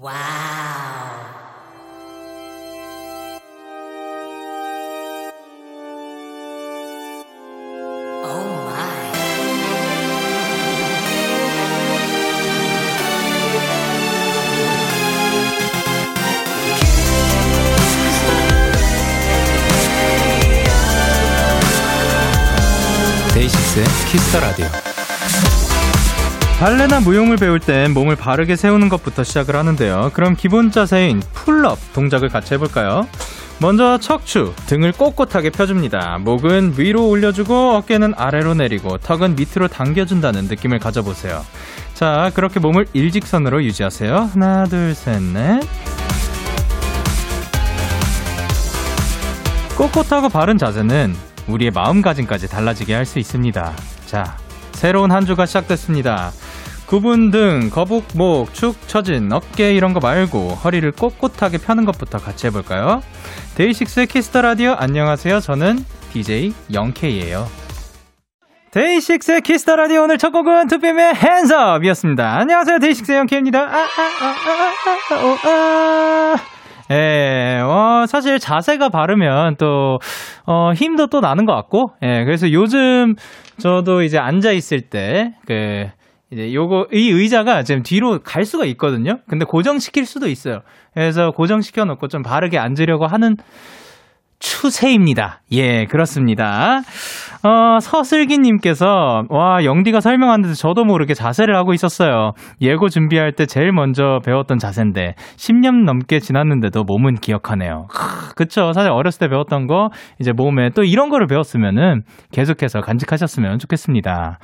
와우. 오 마이. 데이식스의 키스터 라디오. 발레나 무용을 배울 땐 몸을 바르게 세우는 것부터 시작을 하는데요. 그럼 기본 자세인 pull-up 동작을 같이 해볼까요? 먼저 척추, 등을 꼿꼿하게 펴줍니다. 목은 위로 올려주고 어깨는 아래로 내리고 턱은 밑으로 당겨준다는 느낌을 가져보세요. 자, 그렇게 몸을 일직선으로 유지하세요. 하나, 둘, 셋, 넷. 꼿꼿하고 바른 자세는 우리의 마음가짐까지 달라지게 할 수 있습니다. 자, 새로운 한 주가 시작됐습니다. 굽은 등, 거북목, 축 처진 어깨 이런 거 말고 허리를 꼿꼿하게 펴는 것부터 같이 해볼까요? DAY6의 Kiss the Radio 안녕하세요. 저는 DJ Young K예요. DAY6의 Kiss the Radio 오늘 첫 곡은 2PM의 Hands Up이었습니다. 안녕하세요. DAY6의 Young K입니다. 아, 아, 아, 아, 아, 아, 오, 아. 예, 어, 사실 자세가 바르면 또, 어, 힘도 또 나는 것 같고, 예, 그래서 요즘 저도 이제 앉아있을 때, 그, 이제 요거, 이 의자가 지금 뒤로 갈 수가 있거든요? 근데 고정시킬 수도 있어요. 그래서 고정시켜 놓고 좀 바르게 앉으려고 하는 추세입니다. 예, 그렇습니다. 어, 서슬기님께서, 와, 영디가 설명하는데 저도 모르게 자세를 하고 있었어요. 예고 준비할 때 제일 먼저 배웠던 자세인데, 10년 넘게 지났는데도 몸은 기억하네요. 크, 그쵸. 사실 어렸을 때 배웠던 거, 이제 몸에 또 이런 거를 배웠으면은 계속해서 간직하셨으면 좋겠습니다.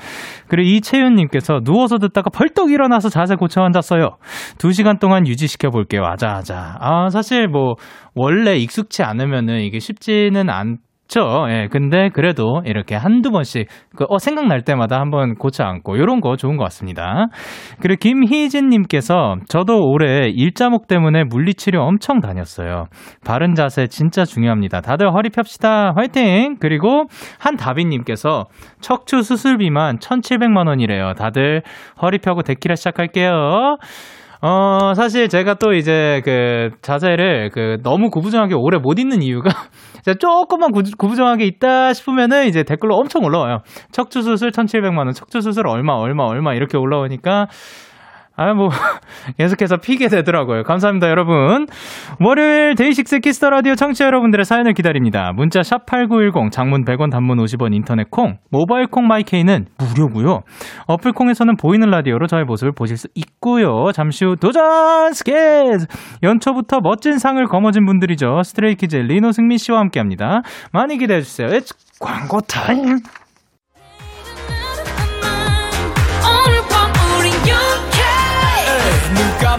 그리고 이채윤님께서 누워서 듣다가 벌떡 일어나서 자세 고쳐 앉았어요. 2 시간 동안 유지시켜 볼게요. 아자아자. 아, 사실 뭐, 원래 익숙치 않으면은 이게 쉽지는 않 죠. 예, 근데 그래도 이렇게 한두 번씩, 그, 어, 생각날 때마다 한번 고쳐 앉고, 요런 거 좋은 것 같습니다. 그리고 김희진님께서, 저도 올해 일자목 때문에 물리치료 엄청 다녔어요. 바른 자세 진짜 중요합니다. 다들 허리 펴시다. 화이팅! 그리고 한다비님께서, 척추 수술비만 1,700만 원이래요. 다들 허리 펴고 데키라 시작할게요. 어, 사실 제가 또 이제 그 자세를 그 너무 구부정하게 오래 못 있는 이유가 제가 조금만 구, 구부정하게 있다 싶으면은 이제 댓글로 엄청 올라와요. 척추 수술 1,700만 원, 척추 수술 얼마 얼마 얼마 이렇게 올라오니까 아, 뭐, 계속해서 피게 되더라고요. 감사합니다, 여러분. 월요일 DAY6 Kiss the Radio 청취자 여러분들의 사연을 기다립니다. 문자 샵8910, 장문 100원, 단문 50원, 인터넷 콩, 모바일 콩 my K는 무료고요 어플 콩에서는 보이는 라디오로 저의 모습을 보실 수 있고요. 잠시 후 도전 스케즈! 연초부터 멋진 상을 거머쥔 분들이죠. Stray Kids 리노 승민 씨와 함께 합니다. 많이 기대해 주세요. It's 광고 time!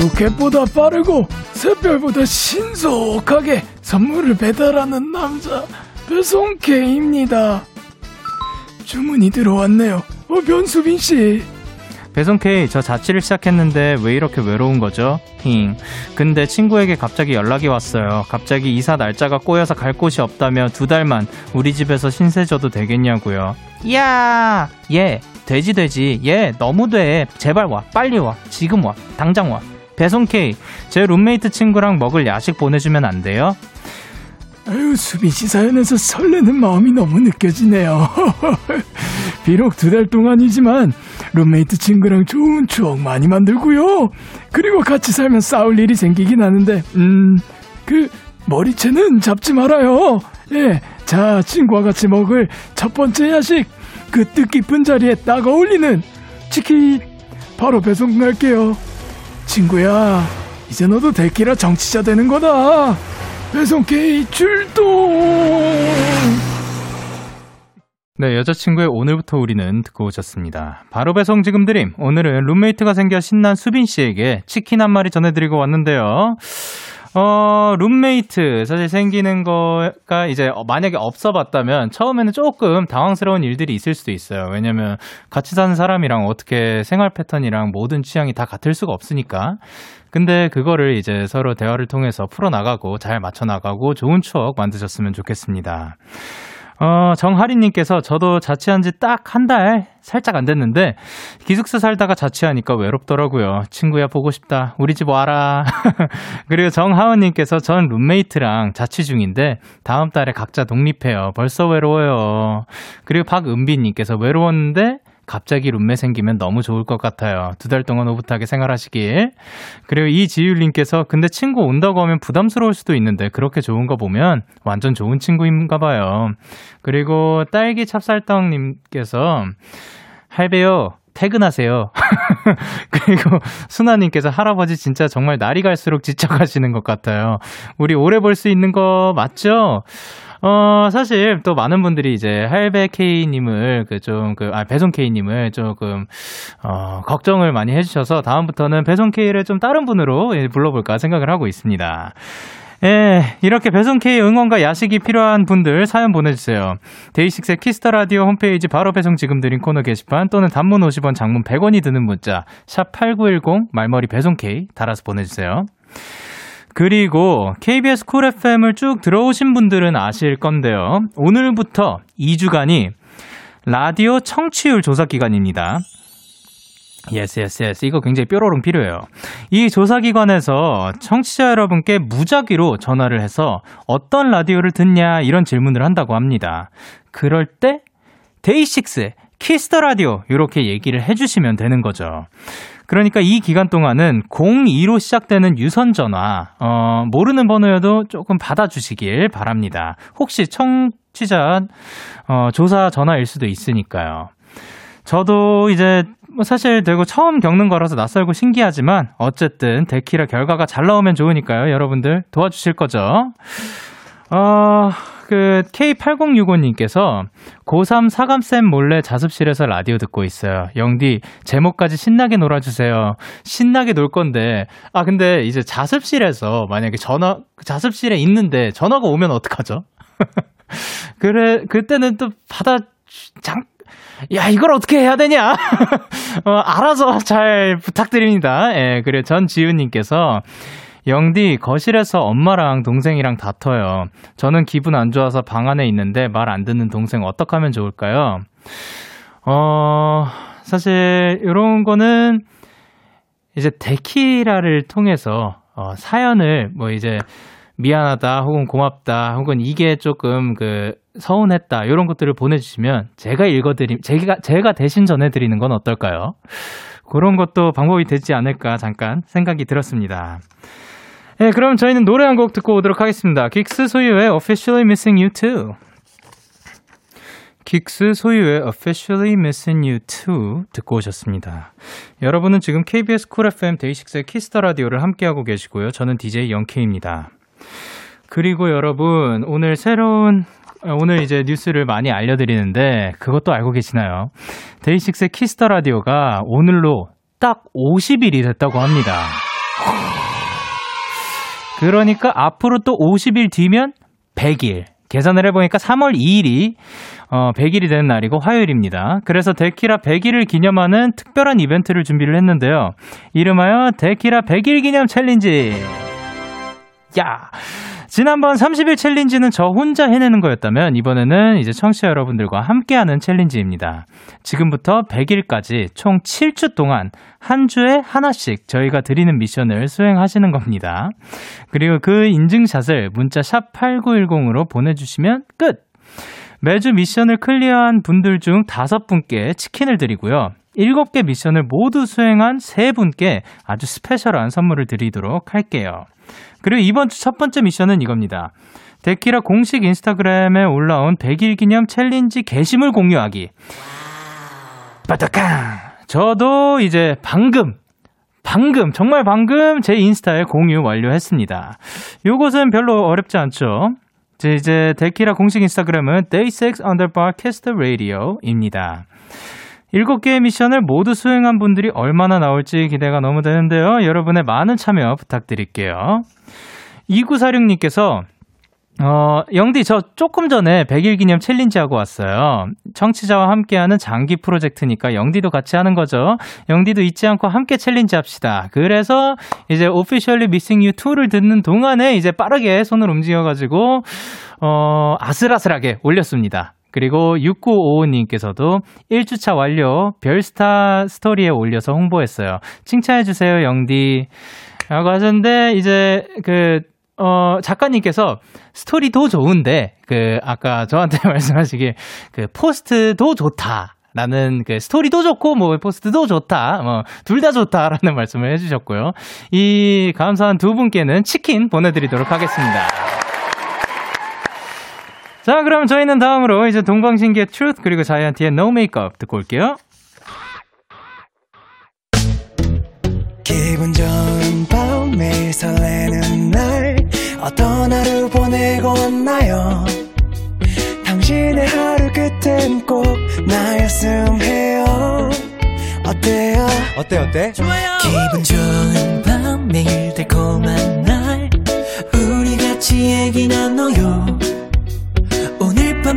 로켓보다 빠르고 샛별보다 신속하게 선물을 배달하는 남자 배송 K입니다. 주문이 들어왔네요. 어, 변수빈 씨. 배송K, 저 자취를 시작했는데 왜 이렇게 외로운 거죠? 힝. 근데 친구에게 갑자기 연락이 왔어요. 갑자기 이사 날짜가 꼬여서 갈 곳이 없다며 두 달만 우리 집에서 신세 져도 되겠냐고요. 야! 예, 되지 되지. 예, 너무 돼. 제발 와. 빨리 와. 지금 와. 당장 와. 배송K, 제 룸메이트 친구랑 먹을 야식 보내주면 안 돼요? 아유, 수빈 씨 사연에서 설레는 마음이 너무 느껴지네요. 비록 두 달 동안이지만 룸메이트 친구랑 좋은 추억 많이 만들고요. 그리고 같이 살면 싸울 일이 생기긴 하는데, 음, 그 머리채는 잡지 말아요. 예, 자, 친구와 같이 먹을 첫 번째 야식, 그 뜻깊은 자리에 딱 어울리는 치킨 바로 배송할게요. 친구야, 이제 너도 데키라 정치자 되는 거다. 배송 K 출동! 네, 여자친구의 오늘부터 우리는 듣고 오셨습니다. 바로 배송 지금 드림. 오늘은 룸메이트가 생겨 신난 수빈 씨에게 치킨 한 마리 전해드리고 왔는데요. 어, 룸메이트 사실 생기는 거가 이제 만약에 없어 봤다면 처음에는 조금 당황스러운 일들이 있을 수도 있어요. 왜냐면 같이 사는 사람이랑 어떻게 생활 패턴이랑 모든 취향이 다 같을 수가 없으니까. 근데 그거를 이제 서로 대화를 통해서 풀어나가고 잘 맞춰나가고 좋은 추억 만드셨으면 좋겠습니다. 어, 정하리님께서 저도 자취한 지 딱 한 달 살짝 안 됐는데 기숙사 살다가 자취하니까 외롭더라고요. 친구야 보고 싶다. 우리 집 와라. 그리고 정하은님께서 전 룸메이트랑 자취 중인데 다음 달에 각자 독립해요. 벌써 외로워요. 그리고 박은비님께서 외로웠는데 갑자기 룸메 생기면 너무 좋을 것 같아요. 두 달 동안 오붓하게 생활하시길. 그리고 이지율님께서 근데 친구 온다고 하면 부담스러울 수도 있는데 그렇게 좋은 거 보면 완전 좋은 친구인가 봐요. 그리고 딸기 찹쌀떡님께서 할배요. 퇴근하세요. 그리고 순아님께서 할아버지 진짜 정말 날이 갈수록 지쳐가시는 것 같아요. 우리 오래 볼 수 있는 거 맞죠? 어, 사실 또 많은 분들이 이제 할배 K님을 그 좀 그, 아, 배송 K님을 조금, 어, 걱정을 많이 해주셔서 다음부터는 배송 K를 좀 다른 분으로 예, 불러볼까 생각을 하고 있습니다. 예, 이렇게 배송 K 응원과 야식이 필요한 분들 사연 보내주세요. DAY6의 Kiss the Radio 홈페이지 바로 배송 지금 드림 코너 게시판 또는 단문 50원, 장문 100원이 드는 문자 샵 #8910 말머리 배송 K 달아서 보내주세요. 그리고 KBS 쿨 FM을 쭉 들어오신 분들은 아실 건데요. 오늘부터 2주간이 라디오 청취율 조사 기간입니다. Yes, yes, yes. 이거 굉장히 뾰로롱 필요해요. 이 조사기관에서 청취자 여러분께 무작위로 전화를 해서 어떤 라디오를 듣냐 이런 질문을 한다고 합니다. 그럴 때 DAY6 Kiss the Radio 이렇게 얘기를 해주시면 되는 거죠. 그러니까 이 기간 동안은 02로 시작되는 유선 전화, 어, 모르는 번호여도 조금 받아주시길 바랍니다. 혹시 청취자, 어, 조사 전화일 수도 있으니까요. 저도 이제 뭐 사실 되고 처음 겪는 거라서 낯설고 신기하지만 어쨌든 데키라 결과가 잘 나오면 좋으니까요. 여러분들 도와주실 거죠? 어, 그 K8065님께서 고3 사감쌤 몰래 자습실에서 라디오 듣고 있어요. 영디 제목까지 신나게 놀아주세요. 신나게 놀 건데 아 근데 이제 자습실에서 만약에 전화 자습실에 있는데 전화가 오면 어떡하죠? 그래 그때는 또 받아 장 야, 이걸 어떻게 해야 되냐? 어, 알아서 잘 부탁드립니다. 예, 그래, 전지훈님께서, 영디, 거실에서 엄마랑 동생이랑 다퉈요. 저는 기분 안 좋아서 방 안에 있는데 말 안 듣는 동생 어떡 하면 좋을까요? 어, 사실, 요런 거는, 이제 데키라를 통해서, 어, 사연을, 뭐 이제, 미안하다, 혹은 고맙다, 혹은 이게 조금 그, 서운했다 이런 것들을 보내주시면 제가 읽어드림 제가 제가 대신 전해드리는 건 어떨까요? 그런 것도 방법이 되지 않을까 잠깐 생각이 들었습니다. 네, 그럼 저희는 노래 한 곡 듣고 오도록 하겠습니다. 긱스 소유의 Officially Missing You Too. 긱스 소유의 Officially Missing You Too 듣고 오셨습니다. 여러분은 지금 KBS 쿨 FM 데이식스의 키스터 라디오를 함께하고 계시고요. 저는 DJ Young K입니다. 그리고 여러분 오늘 새로운 어, 오늘 이제 뉴스를 많이 알려드리는데 그것도 알고 계시나요? DAY6의 Kiss the Radio가 오늘로 딱 50일이 됐다고 합니다. 그러니까 앞으로 또 50일 뒤면 100일. 계산을 해보니까 3월 2일이 어, 100일이 되는 날이고 화요일입니다. 그래서 데키라 100일을 기념하는 특별한 이벤트를 준비를 했는데요. 이름하여 데키라 100일 기념 challenge. 야! 지난번 30일 challenge는 저 혼자 해내는 거였다면 이번에는 이제 청취자 여러분들과 함께하는 challenge입니다. 지금부터 100일까지 총 7주 동안 한 주에 하나씩 저희가 드리는 미션을 수행하시는 겁니다. 그리고 그 인증샷을 문자 샵 8910으로 보내주시면 끝! 매주 미션을 clear한 분들 중 5분께 치킨을 드리고요. 7개 미션을 모두 수행한 3분께 아주 special한 선물을 드리도록 할게요. 그리고 이번 주 첫 번째 미션은 이겁니다. 데키라 공식 Instagram에 올라온 100일 기념 challenge 게시물 공유하기. 빠따깡! 저도 이제 방금, 방금, 정말 방금 제 인스타에 공유 완료했습니다. 요것은 별로 어렵지 않죠? 자, 이제 데키라 공식 Instagram은 day6 underbar kiss the radio입니다. 일곱 개의 미션을 모두 수행한 분들이 얼마나 나올지 기대가 너무 되는데요. 여러분의 많은 참여 부탁드릴게요. 2946님께서 어, 영디, 저 조금 전에 100일 기념 challenge 하고 왔어요. 청취자와 함께하는 장기 프로젝트니까 영디도 같이 하는 거죠. 영디도 잊지 않고 함께 challenge 합시다. 그래서 이제 Officially Missing You Too를 듣는 동안에 이제 빠르게 손을 움직여가지고, 어, 아슬아슬하게 올렸습니다. 그리고 6955님께서도 1주차 완료, 별스타 스토리에 올려서 홍보했어요. 칭찬해주세요, 영디. 라고 하셨는데, 이제 그, 어, 작가님께서 스토리도 좋은데, 그, 아까 저한테 말씀하시길, 그, post도 좋다. 라는 그 스토리도 좋고 뭐 post도 좋다 뭐 둘 다 좋다라는 말씀을 해주셨고요 이 감사한 두 분께는 치킨 보내드리도록 하겠습니다 자 그럼 저희는 다음으로 이제 동방신기의 Truth 그리고 Zion.T의 No Makeup 듣고 올게요. 기분 좋은 밤 매일 설레는 날 어떤 하루 보내고 왔나요? 당신의 하루 끝엔 꼭 나였음 해요. 어때요? 어때 어때? 좋아요. 기분 좋은 밤 매일 달콤한 날. 우리 같이 얘기 나눠요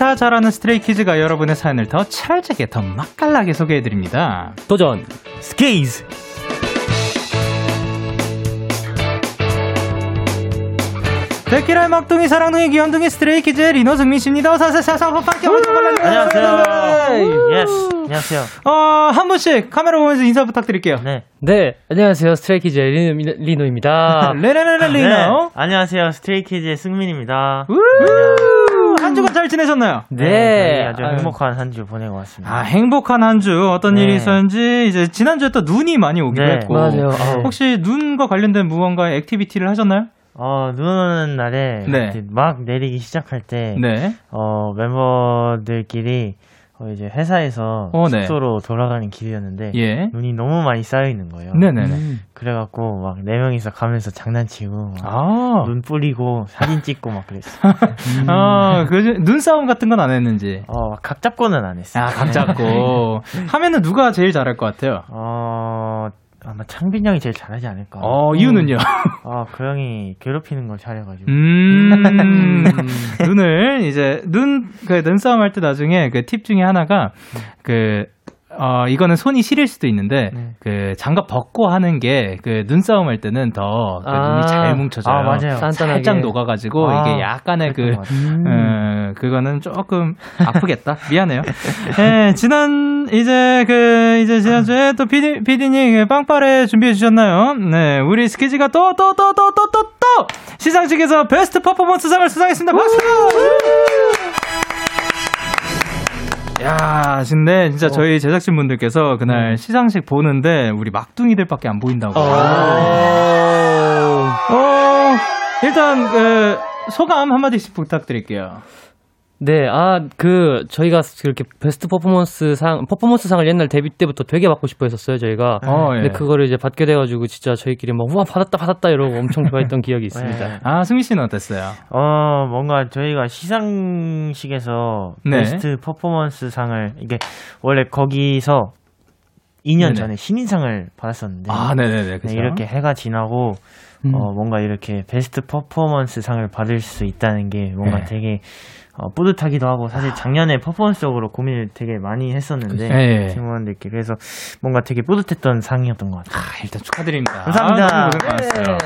다 잘하는 Stray Kids가 여러분의 사연을 더 찰지게 더 맛깔나게 소개해드립니다. 도전 스케이즈. 데키라의 막둥이 사랑둥이 귀염둥이 스트레이키즈의 리노 승민씨입니다. 어서오세요. 안녕하세요. yes 안녕하세요. 어, 한 분씩 카메라 보면서 인사 부탁드릴게요. 네. 네, 안녕하세요. 스트레이키즈 리노, 리노입니다. 레레레레 리노. 네. 안녕하세요. 스트레이키즈의 승민입니다. 한 주간 잘 지내셨나요? 네, 아주 아유. 행복한 한 주 보내고 왔습니다 아 행복한 한 주 어떤 네. 일이 있었는지 이제 지난주에 또 눈이 많이 오기도 네. 했고 맞아요. 아우. 혹시 눈과 관련된 무언가의 activity를 하셨나요? 어, 눈 오는 날에 네. 막 내리기 시작할 때, 네. 어, 멤버들끼리 어, 이제 회사에서 어, 네. 숙소로 돌아가는 길이었는데, 예. 눈이 너무 많이 쌓여 있는 거예요. 네네네. 그래갖고 막 네 명이서 가면서 장난치고, 막 아, 눈 뿌리고 사진 찍고 막 그랬어. 아, 그 눈싸움 같은 건 안 했는지. 어, 막각 잡고는 안 했어. 아, 각 잡고. 하면은 누가 제일 잘할 것 같아요? 어, 아마 창빈 형이 제일 잘하지 않을까. 어, 이유는요? 아, 그 형이 괴롭히는 걸 잘해가지고. 음, 눈을 이제 눈 그 눈싸움 할 때 나중에 그 팁 중에 하나가 그 어, 이거는 손이 시릴 수도 있는데, 네. 그, 장갑 벗고 하는 게, 그, 눈싸움 할 때는 더, 그 아. 눈이 잘 뭉쳐져요. 아, 맞아요. 단단하게. 살짝 녹아가지고, 아, 이게 약간의 그, 것 같아요. 어, 그거는 조금 아프겠다. 미안해요. 예, 지난, 이제 그, 이제 지난주에 또 피디, 피디님 그 빵빠레 준비해 주셨나요? 네, 우리 스키지가 또, 또, 또, 또, 또, 또, 또! 시상식에서 베스트 퍼포먼스상을 수상했습니다. 박수! 야, 근데 진짜 저희 제작진 분들께서 그날 시상식 보는데 우리 막둥이들밖에 안 보인다고. 어, 일단 그 소감 한마디씩 부탁드릴게요. 네, 아, 그, 저희가 그렇게 베스트 퍼포먼스 상, 퍼포먼스 상을 옛날 데뷔 때부터 되게 받고 싶어 했었어요, 저희가. 어, 예. 근데 그거를 이제 받게 돼가지고 진짜 저희끼리 막, 우와, 받았다, 받았다 이러고 엄청 좋아했던 기억이 있습니다. 네. 아, 승민 씨는 어땠어요? 어, 뭔가 저희가 시상식에서 네. 베스트 퍼포먼스 상을, 이게, 원래 거기서 2년 네네. 전에 신인상을 받았었는데, 아, 네네네. 네, 그죠? 이렇게 해가 지나고, 음. 어, 뭔가 이렇게 베스트 퍼포먼스 상을 받을 수 있다는 게 뭔가 네. 되게, 어, 뿌듯하기도 하고, 사실 작년에 퍼포먼스적으로 고민을 되게 많이 했었는데, 네. 팀원들께. 그래서 뭔가 되게 뿌듯했던 상이었던 것 같아요. 아, 일단 축하드립니다. 감사합니다. 아, 많았어요.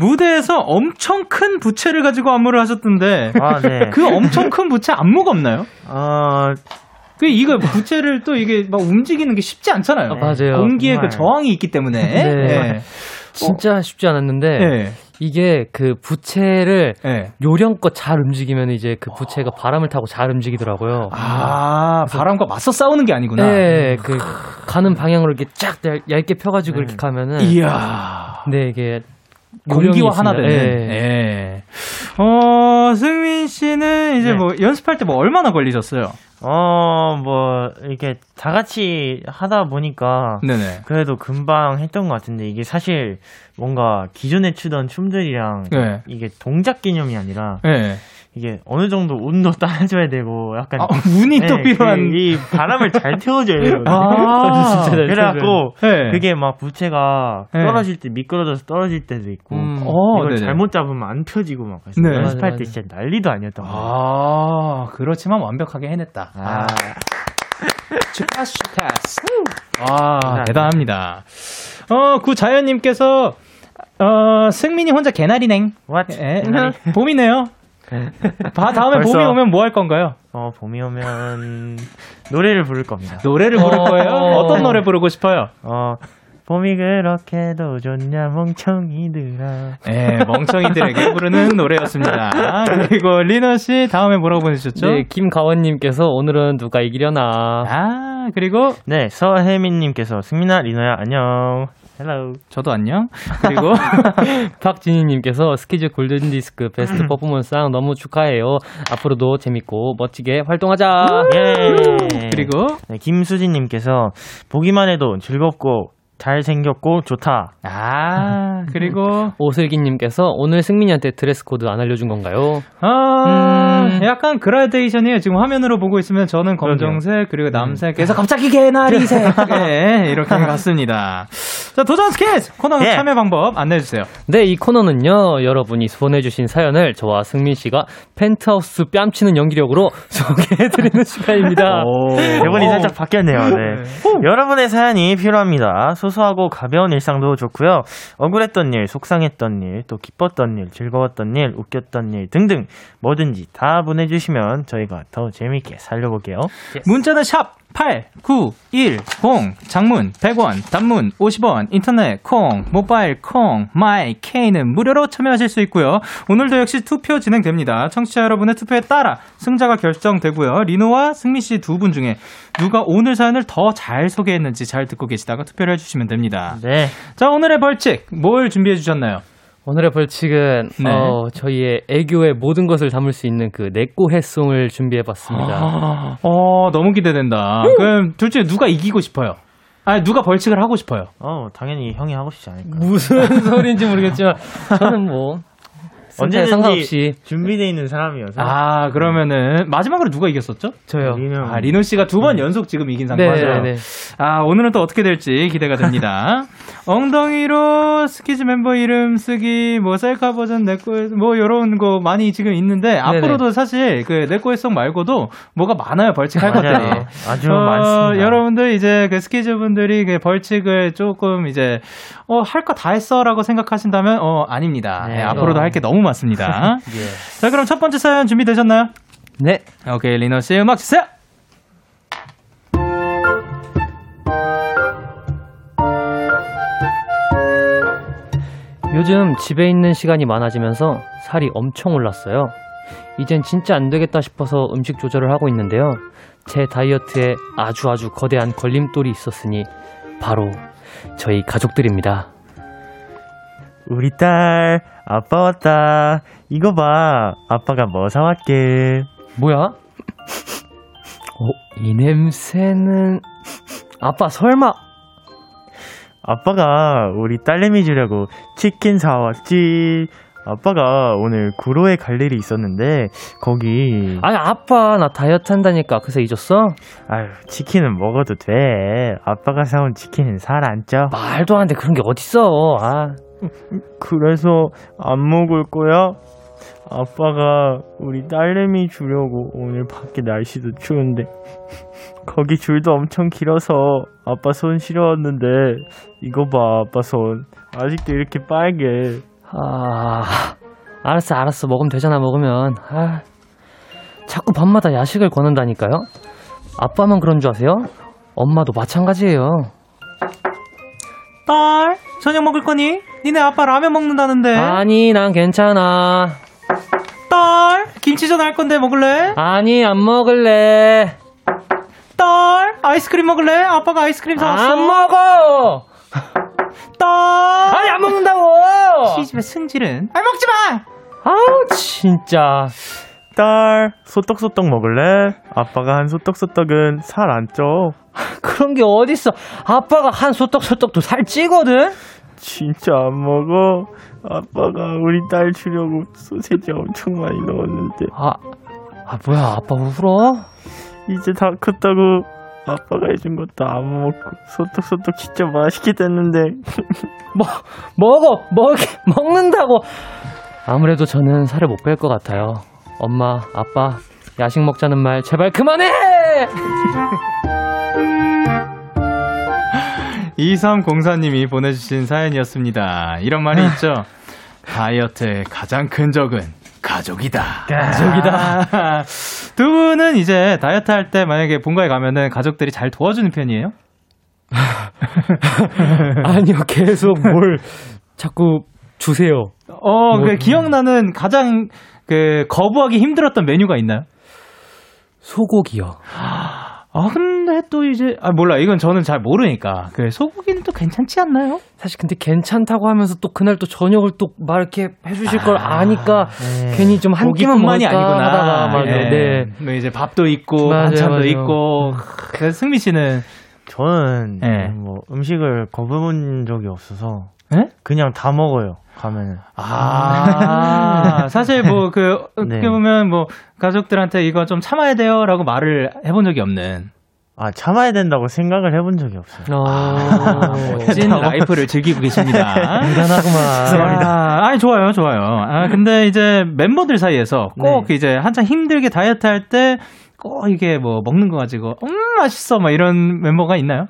무대에서 엄청 큰 부채를 가지고 안무를 하셨던데 아, 네. 그 엄청 큰 부채 안 무겁나요? 어, 그 이거 부채를 또 이게 막 움직이는 게 쉽지 않잖아요. 아, 맞아요. 공기에 정말. 그 저항이 있기 때문에. 네. 네. 진짜 쉽지 않았는데, 네. 이게 그 부채를 네. 요령껏 잘 움직이면 이제 그 부채가 바람을 타고 잘 움직이더라고요. 아, 바람과 맞서 싸우는 게 아니구나. 네, 그 가는 방향으로 이렇게 쫙 얇, 얇게 펴가지고 이렇게 가면은 이야. 네 이게 공기와 하나 되는. 예. 어, 승민 씨는 이제 네. 뭐 연습할 때 뭐 얼마나 걸리셨어요? 어, 뭐, 이렇게 다 같이 하다 보니까 네네. 그래도 금방 했던 것 같은데 이게 사실 뭔가 기존에 추던 춤들이랑 네. 이게 동작 개념이 아니라 네. 이게 어느 정도 운도 따라줘야 되고 약간 아, 운이 또 네, 필요한. 그, 이 바람을 잘 태워줘야 되거든요. 아, 진짜 잘 그래갖고 네. 그게 막 부채가 네. 떨어질 때 미끄러져서 떨어질 때도 있고 음. 어, 이걸 네네. 잘못 잡으면 안 펴지고 막 네. 연습할 때. 진짜 난리도 아니었던 거예요. 아, 그렇지만 완벽하게 해냈다. 아, 축하스, 축하스. 아, 대단합니다. 어, 구자연님께서, 어, 승민이 혼자 개나리냉. what? 예, 봄이네요. 바, 다음에 벌써. 봄이 오면 뭐 할 건가요? 어 봄이 오면 노래를 부를 겁니다. 노래를 부를 어. 거예요? 어떤 노래 부르고 싶어요? 어 봄이 그렇게도 좋냐 멍청이들아. 네, 멍청이들에게 부르는 노래였습니다. 그리고 리너 씨 다음에 뭐라고 보내주셨죠? 네, 김가원님께서 오늘은 누가 이기려나. 아, 그리고 네 서혜민님께서 승민아 리노야 안녕. hello. 저도 안녕. 그리고 박진희님께서 스키즈 골든 디스크 베스트 퍼포먼스상 너무 축하해요. 앞으로도 재밌고 멋지게 활동하자. 예. 그리고 네, 김수진님께서 보기만 해도 즐겁고 잘생겼고 좋다. 아, 그리고 오슬기님께서 오늘 승민이한테 드레스 코드 안 알려준 건가요? 아, 음. 약간 그라데이션이에요. 지금 화면으로 보고 있으면 저는 검정색, 그리고 남색에서 갑자기 개나리색. 네, 이렇게 갔습니다. 자, 도전 스케치! 코너 예. 참여 방법 안내해주세요. 네, 이 코너는요, 여러분이 보내주신 사연을 저와 승민 씨가 펜트하우스 뺨치는 연기력으로 소개해드리는 시간입니다. 대본이 살짝 바뀌었네요. 네. 여러분의 사연이 필요합니다. 소 소하고 가벼운 일상도 좋고요. 억울했던 일, 속상했던 일, 또 기뻤던 일, 즐거웠던 일, 웃겼던 일 등등 뭐든지 다 보내주시면 저희가 더 재밌게 살려볼게요. 문자는 샵 8910, 장문 100원, 단문 50원, 인터넷 콩, 모바일 콩, 마이 K는 무료로 참여하실 수 있고요. 오늘도 역시 투표 진행됩니다. 청취자 여러분의 투표에 따라 승자가 결정되고요. 리노와 승민 씨 두 분 중에 누가 오늘 사연을 더 잘 소개했는지 잘 듣고 계시다가 투표를 해주시면 됩니다. 네. 자, 오늘의 벌칙, 뭘 준비해 주셨나요? 오늘의 벌칙은, 네. 어, 저희의 애교의 모든 것을 담을 수 있는 그 내꼬해 송을 준비해봤습니다. 어, 너무 기대된다. 그럼 둘 중에 누가 이기고 싶어요? 아니, 누가 벌칙을 하고 싶어요? 어, 당연히 형이 하고 싶지 않을까. 무슨 소리인지 모르겠지만, 저는 뭐, 언제든 언제든지 상관없이 준비되어 있는 사람이어서. 아, 그러면은 마지막으로 누가 이겼었죠? 저요. 리노. 아, 리노 씨가 두번 연속 지금 이긴 상황 맞아요. 네네네. 아, 오늘은 또 어떻게 될지 기대가 됩니다. 엉덩이로 스키즈 멤버 이름 쓰기, 뭐 셀카 버전 내꺼 뭐 요런 거 많이 지금 있는데 앞으로도 사실 그 내꺼의 송 말고도 뭐가 많아요. 벌칙할. 것들이. 아주 어, 많습니다. 여러분들 이제 그 스키즈 분들이 그 벌칙을 조금 이제 어, 할 거 다 했어 라고 생각하신다면 어, 아닙니다. 네, 예, 앞으로도 할 게 너무 많습니다. 자, 그럼 첫 번째 사연 준비되셨나요? 네. 오케이, 리노 씨 음악 주세요. 요즘 집에 있는 시간이 많아지면서 살이 엄청 올랐어요. 이젠 진짜 안 되겠다 싶어서 음식 조절을 하고 있는데요. 제 다이어트에 아주 아주 거대한 걸림돌이 있었으니 바로 저희 가족들입니다. 우리 딸, 아빠 왔다. 이거 봐. 아빠가 뭐 사왔게. 뭐야? 어, 이 냄새는 아빠 설마 아빠가 우리 딸내미 주려고 치킨 사왔지. 아빠가 오늘 구로에 갈 일이 있었는데, 거기, 아니 아빠 나 다이어트 한다니까 그래서 잊었어? 아유, 치킨은 먹어도 돼. 아빠가 사온 치킨은 살 안 쪄. 말도 안 돼 그런 게 어딨어 아 그래서 안 먹을 거야? 아빠가 우리 딸내미 주려고 오늘 밖에 날씨도 추운데 거기 줄도 엄청 길어서 아빠 손 시려웠는데 이거 봐 아빠 손 아직도 이렇게 빨개 아, 알았어, 알았어. 먹으면 되잖아, 먹으면. 아, 자꾸 밤마다 야식을 거는다니까요? 아빠만 그런 줄 아세요? 엄마도 마찬가지예요. 딸, 저녁 먹을 거니? 니네 아빠 라면 먹는다는데. 아니, 난 괜찮아. 딸, 김치전 할 건데 먹을래? 아니, 안 먹을래. 딸, 아이스크림 먹을래? 아빠가 아이스크림 사왔어. 안 먹어! 딸. 아니, 안 먹는다고! 시집의 승질은. 아 먹지 마. 아우, 진짜. 딸, 소떡소떡 먹을래? 아빠가 한 소떡소떡은 살 안 쪄. 그런 게 어딨어. 아빠가 한 소떡소떡도 살 찌거든? 진짜 안 먹어. 아빠가 우리 딸 주려고 소세지 엄청 많이 넣었는데 아, 아, 뭐야, 아빠 울어? 이제 다 컸다고 아빠가 해준 것도 안 먹고 소떡소떡 진짜 맛있게 됐는데 뭐, 먹어! 먹, 먹는다고! 아무래도 저는 살을 못 뺄 것 같아요. 엄마, 아빠, 야식 먹자는 말 제발 그만해! 2304님이 보내주신 사연이었습니다. 이런 말이 있죠. 다이어트의 가장 큰 적은 가족이다. 가족이다. 두 분은 이제 다이어트 할 때 만약에 본가에 가면은 가족들이 잘 도와주는 편이에요? 아니요, 계속 뭘 자꾸 주세요. 어, 그 뭐, 기억나는 가장 그 거부하기 힘들었던 메뉴가 있나요? 소고기요. 아, 근데 또 이제, 아, 몰라. 이건 저는 잘 모르니까. 그 소고기는 또 괜찮지 않나요? 사실 근데 괜찮다고 하면서 또 그날 또 저녁을 또 막 이렇게 해주실 걸 아니까 괜히 좀 한 끼만 먹을까 아니구나. 하다가 맞아요. 예. 네. 뭐 이제 밥도 있고, 맞아요, 반찬도 맞아요. 있고. 그래서 승미 씨는, 저는 네. 뭐 음식을 거부본 적이 없어서 예? 그냥 다 먹어요 가면은 아, 사실 뭐 그, 어떻게 네. 보면 뭐 가족들한테 이거 좀 참아야 돼요 라고 말을 해본 적이 없는. 아 참아야 된다고 생각을 해본 적이 없어요 어, 찐 라이프를 즐기고 계십니다. 대단하구만. 아, 아니 좋아요, 좋아요. 아 근데 이제 멤버들 사이에서 꼭 네. 이제 한창 힘들게 다이어트 할때 꼭 이게 뭐 먹는 거 가지고 음 맛있어 막 이런 멤버가 있나요?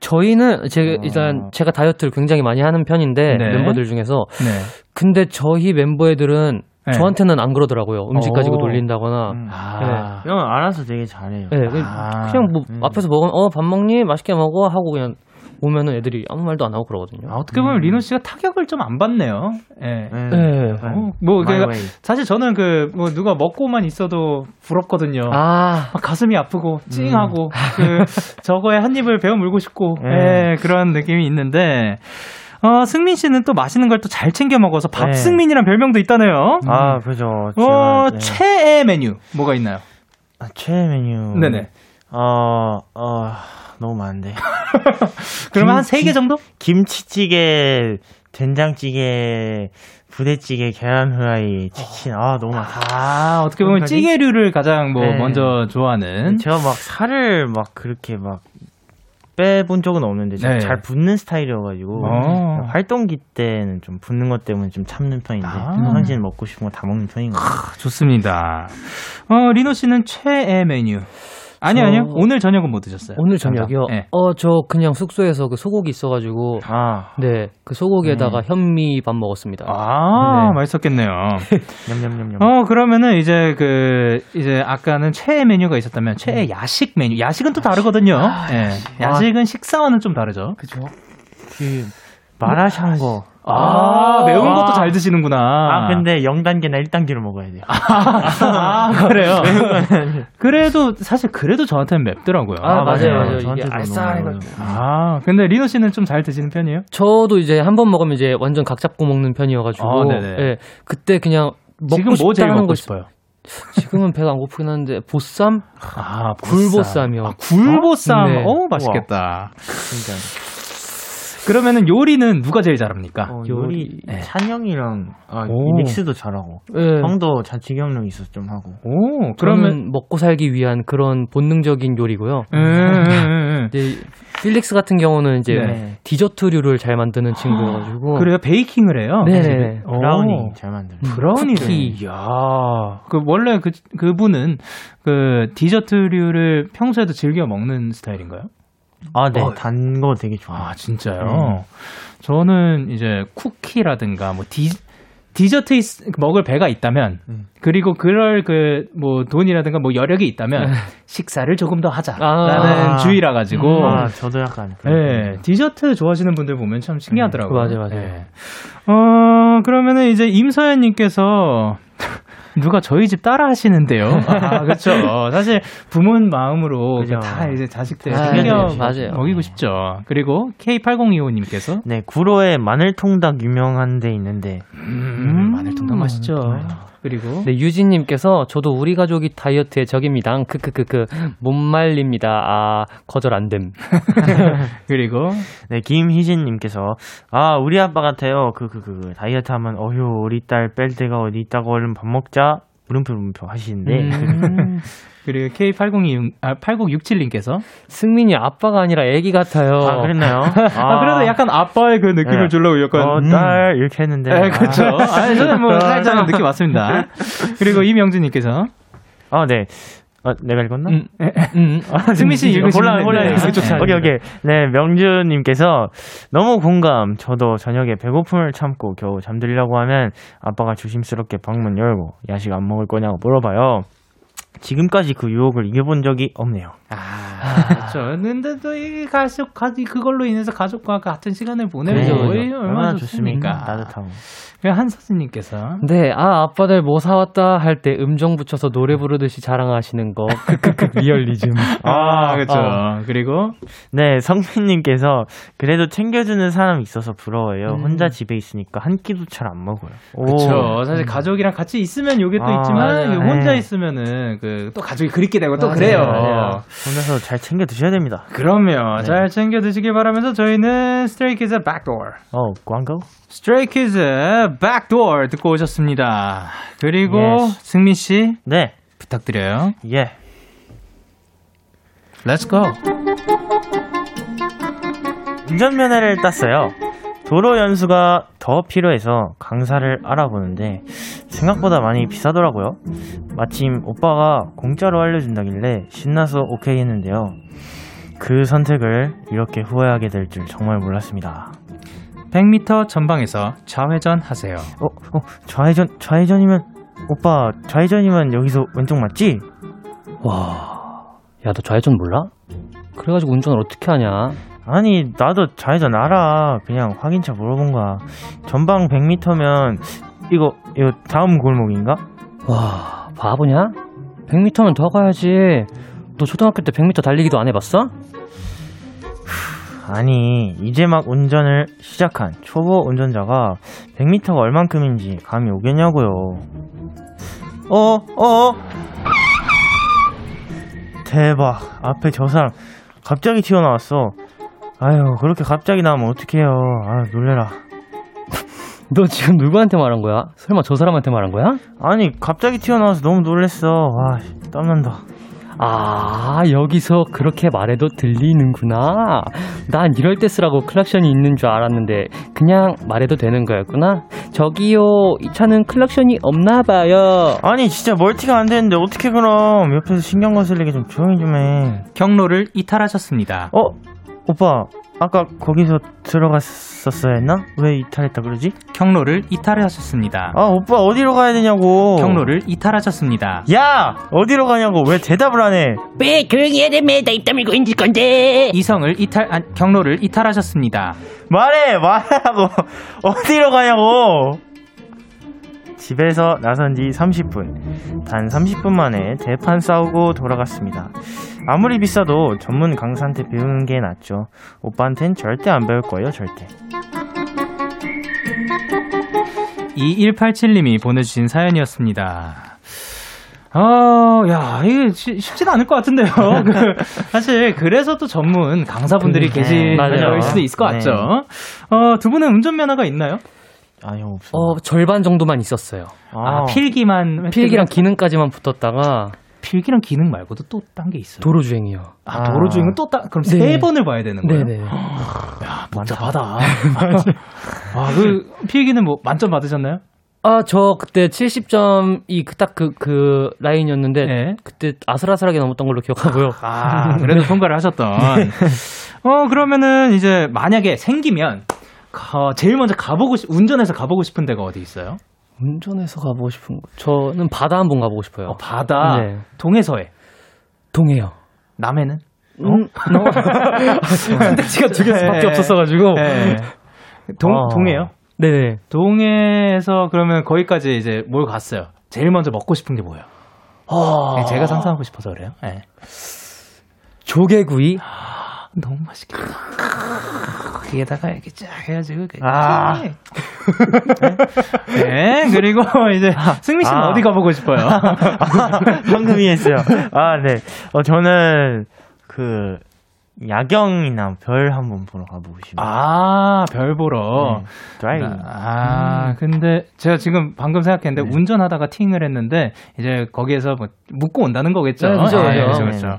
저희는 제가 일단 제가 다이어트를 굉장히 많이 하는 편인데 네. 멤버들 중에서 네. 근데 저희 멤버 애들은 네. 저한테는 안 그러더라고요. 음식 가지고 오. 돌린다거나. 아, 형은 알아서 되게 잘해요 네, 그- 아. 그냥 뭐 음. 앞에서 먹으면 어 밥 먹니 맛있게 먹어 하고 그냥 오면은 애들이 아무 말도 안 하고 그러거든요. 아, 어떻게 보면 리노 씨가 타격을 좀 안 받네요. 예. 네. 네. 어, 뭐 my 그러니까. 사실 저는 그 뭐 누가 먹고만 있어도 부럽거든요. 아, 막 가슴이 아프고 찡하고 그 저거에 한 입을 베어 물고 싶고 네. 예, 그런 느낌이 있는데 어, 승민 씨는 또 맛있는 걸 또 잘 챙겨 먹어서 밥승민이란 별명도 있다네요. 아 그죠 어, 제가, 네. 최애 메뉴 뭐가 있나요? 아, 최애 메뉴 네네. 어, 어 너무 많은데 그러면 한 세 개 정도? 김치찌개 된장찌개 부대찌개 계란 후라이 치킨 아 너무 많다 아, 어떻게 보면 그런 찌개류를 가장 뭐 네. 먼저 좋아하는. 제가 막 살을 막 그렇게 막 빼본 적은 없는데 네. 잘 붓는 스타일이어가지고 어. 활동기 때는 좀 붓는 것 때문에 좀 참는 편인데 아. 평상시엔 먹고 싶은 거 다 먹는 편인 것 같아요. 좋습니다. 어, 리노 씨는 최애 메뉴. 아니, 저- 아니요. 오늘 저녁은 뭐 드셨어요? 오늘 저녁이요. 네. 어, 저 그냥 숙소에서 그 소고기 있어 가지고 아 네, 그 소고기에다가 현미밥 먹었습니다. 아, 네. 맛있었겠네요. 냠냠냠냠 어, 그러면은 이제 그, 이제 아까는 최애 메뉴가 있었다면 최애 야식 메뉴. 야식은 또 다르거든요. 예. 야식은 식사와는 좀 다르죠. 그죠? 그 마라샹궈 아, 매운 것도 잘 드시는구나. 아 근데 0단계나 1단계로 먹어야 돼요 아, 그래요? 그래도, 사실 그래도 저한테는 맵더라고요. 아, 맞아요, 맞아요. 이게 저한테도 알싸해. 너무 아, 근데 리노 씨는 좀 잘 드시는 편이에요? 저도 이제 한 번 먹으면 이제 완전 각 잡고 먹는 편이어가지고 아, 네네. 예, 그때 그냥 먹고 지금 뭐 제일 먹고 거 싶어요? 지금은 배가 안 고프긴 한데 보쌈? 아, 굴보쌈이요. 아, 굴보쌈. 네. 어, 맛있겠다. 진짜 그러면은 요리는 누가 제일 잘합니까? 어, 요리. 네. 찬영이랑 아, 오. 닉스도 잘하고 예. 형도 자취 경력 있어서 좀 하고 오, 그러면 먹고 살기 위한 그런 본능적인 요리고요. 음, 음, 음, 음. 이제 필릭스 같은 경우는 이제 네. 디저트류를 잘 만드는 친구여가지고 그래요? baking을 해요? 네네. 오. 브라우니 잘 만들어 브라우니를. 쿠키. 이야. 그 원래 그 그분은 그 디저트류를 평소에도 즐겨 먹는 스타일인가요? 아 네 어. 단거 되게 좋아 아, 진짜요? 음. 저는 이제 쿠키라든가 뭐 디 디저트 있- 먹을 배가 있다면 음. 그리고 그럴 그 뭐 돈이라든가 뭐 여력이 있다면 식사를 조금 더 하자라는 아. 주의라 가지고 아, 저도 약간. 네, 디저트 좋아하시는 분들 보면 참 신기하더라고요. 맞아요, 맞아요. 네. 어, 그러면은 이제 임서연님께서 누가 저희 집 따라 하시는데요. 아, 그렇죠. 사실 부모는 마음으로 그죠. 다 이제 자식들 아, 챙겨 네, 맞아요. 먹이고 싶죠. 그리고 K8025님께서 네, 구로에 마늘통닭 유명한 데 있는데. 음, 마늘통닭 맛있죠. 그리고 네, 유진님께서 저도 우리 가족이 다이어트의 적입니다. 크크크크 못 말립니다. 아 거절 안 됨. 그리고 네, 김희진님께서 아 우리 아빠 같아요. 그 그 그 다이어트 하면 어휴 우리 딸 뺄 데가 어디 있다고 얼른 밥 먹자 물음표 물음표 하시는데 음, 그리고 K8026 아 8067님께서 승민이 아빠가 아니라 애기 같아요. 아 그랬나요? 아, 그래도 약간 아빠의 그 느낌을 네. 주려고 약간 어, 음. 딸 이렇게 했는데 네, 그렇죠. 아, 저는 뭐 살짝 느낌 왔습니다. 그리고 이명준님께서 아, 네. 아, 내가 읽었나? 음, 음, 승민 씨 읽으시면 몰라, 몰라. 네, 잘 오케이, 오케이. 네, 명준님께서 너무 공감. 저도 저녁에 배고픔을 참고 겨우 잠들려고 하면 아빠가 조심스럽게 방문 열고 야식 안 먹을 거냐고 물어봐요. 지금까지 그 유혹을 이겨본 적이 없네요. 아, 그렇죠. 근데 또 이 가족, 가 그걸로 인해서 가족과 같은 시간을 그죠, 이 그죠. 얼마나 좋습니까? 따뜻하고. 그리고 한서진님께서 네, 아 아빠들 뭐 사왔다 할 때 음정 붙여서 노래 부르듯이 자랑하시는 거. 크크크 리얼리즘. 아, 그렇죠. 아. 그리고 네, 성민님께서 그래도 챙겨주는 사람이 있어서 부러워요. 음. 혼자 집에 있으니까 한 끼도 잘 안 먹어요. 오. 그렇죠. 사실 가족이랑 같이 있으면 요게 또 아, 있지만 맞아요. 이게 혼자 네. 있으면은 그또 가족이 그립게 되고 또 맞아요, 그래요. 맞아요. 혼자서 잘 챙겨 드셔야 됩니다. 그럼요. 네. 잘 챙겨 드시길 바라면서 저희는 Kids의 Backdoor. 어, 광고? Kids의 Backdoor 듣고 오셨습니다. 그리고 Yes. 승민 씨 네, 부탁드려요. 예. Let's go. 운전면허를 땄어요. 도로 연수가 더 필요해서 강사를 알아보는데 생각보다 많이 비싸더라고요. 마침 오빠가 공짜로 알려준다길래 신나서 오케이 했는데요. 그 선택을 이렇게 후회하게 될 줄 정말 몰랐습니다. 100m 전방에서 좌회전 하세요. 어, 어, 좌회전, 좌회전이면, 오빠, 좌회전이면 여기서 왼쪽 맞지? 와, 야 너 좌회전 몰라? 그래가지고 운전을 어떻게 하냐? 아니, 나도 좌회전 알아. 그냥 확인차 물어본 거야. 전방 100m면, 이거, 이거 다음 골목인가? 와, 바보냐? 100m면 더 가야지. 너 초등학교 때 100m 달리기도 안 해봤어? 아니, 이제 막 운전을 시작한 초보 운전자가 100m가 얼만큼인지 감이 오겠냐고요. 어, 어? 대박. 앞에 저 사람 갑자기 튀어나왔어. 아유, 그렇게 갑자기 나오면 어떡해요. 아, 놀래라. 너 지금 누구한테 말한 거야? 설마 저 사람한테 말한 거야? 아니, 갑자기 튀어나와서 너무 놀랬어. 와, 땀난다. 아, 여기서 그렇게 말해도 들리는구나. 난 이럴 때 쓰라고 클락션이 있는 줄 알았는데, 그냥 말해도 되는 거였구나. 저기요, 이 차는 클락션이 없나 봐요. 아니, 진짜 multi가 안 되는데 어떻게 그럼. 옆에서 신경 거슬리게 좀 조용히 좀 해. 경로를 이탈하셨습니다. 어? 오빠, 아까 거기서 들어갔었어야 했나? 왜 이탈했다 그러지? 경로를 이탈하셨습니다. 아, 오빠 어디로 가야 되냐고. 경로를 이탈하셨습니다. 야! 어디로 가냐고. 왜 대답을 안 해? 왜 조용히 해야 됩니다. 입 다물고 있을 건데. 이성을 이탈 아, 경로를 이탈하셨습니다. 말해! 말하라고. 어디로 가냐고. 집에서 나선 지 30분. 단 30분 만에 대판 싸우고 돌아갔습니다. 아무리 비싸도 전문 강사한테 배우는 게 낫죠. 오빠한텐 절대 안 배울 거예요, 절대. 2187님이 보내주신 사연이었습니다. 어, 야, 이게 쉬- 쉽진 않을 것 같은데요. 그, 사실, 그래서 또 전문 강사분들이 네, 계실. 수도 있을 것 네. 같죠. 어, 두 분은 운전면허가 있나요? 아니요, 없어. 어, 절반 정도만 있었어요. 아, 필기만. 필기랑 기능까지만 붙었다가, 필기랑 기능 말고도 또 딴 게 있어요. 도로 주행이요. 아, 도로 주행은 또 따, 그럼 세 네. 번을 봐야 되는 거예요? 네네. 복잡하다. 아, 그, 필기는 뭐, 만점 받으셨나요? 아, 저 그때 70점이 딱 그, 그 라인이었는데, 네. 그때 아슬아슬하게 넘었던 걸로 기억하고요. 아, 그래도 통과를 하셨던. 어, 그러면은 이제 만약에 생기면, 가- 제일 먼저 가보고, 싶, 운전해서 가보고 싶은 데가 어디 있어요? 운전해서 가보고 싶은 곳. 저는 바다 한번 가보고 싶어요. 어, 바다. 네. 동해서해. 동해요. 남해는? 음, 선택지가 두 개밖에 네. 없었어가지고. 네. 동, 어. 동해요? 네네. 동해에서 그러면 거기까지 이제 뭘 갔어요? 제일 먼저 먹고 싶은 게 뭐예요? 아, 제가 상상하고 싶어서 그래요. 네. 조개구이. 너무 맛있겠다. 거기에다가 이렇게 쫙 해가지고. 이렇게 아. 네. 그리고 이제 승민 씨는 아. 어디 가보고 싶어요? 방금 이해했어요. 아, 네. 어, 저는 그 야경이나 별 한번 보러 가보고 싶어요. 아, 별 보러. 네. driving. 아, 근데 제가 지금 방금 생각했는데 네. 운전하다가 팅을 했는데 이제 거기에서 뭐 묵고 온다는 거겠죠. 네, 그죠, 아, 예, 그죠. 그렇죠, 그렇죠.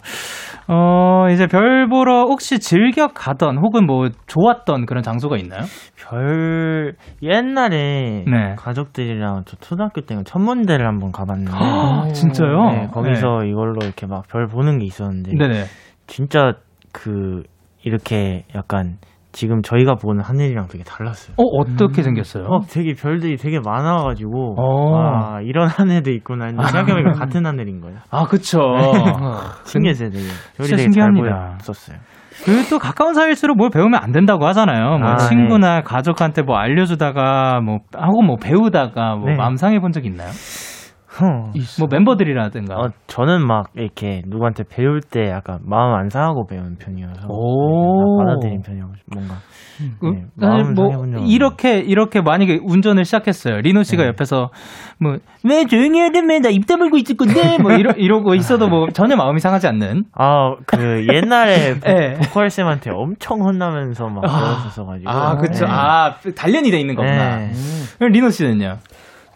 어, 이제 별 보러 혹시 즐겨 가던 혹은 뭐 좋았던 그런 장소가 있나요? 별 옛날에 네. 가족들이랑 저 초등학교 때 천문대를 한번 가봤는데 아, 진짜요? 네, 거기서 이걸로 이렇게 막 별 보는 게 있었는데 네. 네네. 진짜 그 이렇게 약간 지금 저희가 보는 하늘이랑 되게 달랐어요. 어, 어떻게 생겼어요? 어, 되게 별들이 되게 많아가지고 어. 아 이런 하늘도 있구나 했는데 생각해보니까 같은 하늘인 거예요. 아, 그쵸. 신기했어요, 되게. 별이 진짜 되게 신기합니다. 잘 보였었어요. 그리고 또 가까운 사이일수록 뭘 배우면 안 된다고 하잖아요. 뭐 아, 친구나 가족한테 뭐 알려주다가 뭐 하고 뭐 배우다가 뭐 네. 마음 상해 본 적 있나요? 어, 뭐 멤버들이라든가. 어, 저는 막 이렇게 누구한테 배울 때 약간 마음 안 상하고 배우는 편이어서 받아들인 편이어서 뭔가 그, 네, 사실 마음을 뭐 이렇게 이렇게 만약에 운전을 시작했어요. 리노 씨가 네. 옆에서 뭐왜 조용히 해야 되면 나입 다물고 있을 건데 뭐 이러 이러고 있어도 뭐 전혀 마음이 상하지 않는. 아, 그 옛날에 보- 네. 보컬 쌤한테 엄청 혼나면서 막 아 그쵸. 네. 아 단련이 돼 있는 거구나. 네. 그럼 리노 씨는요?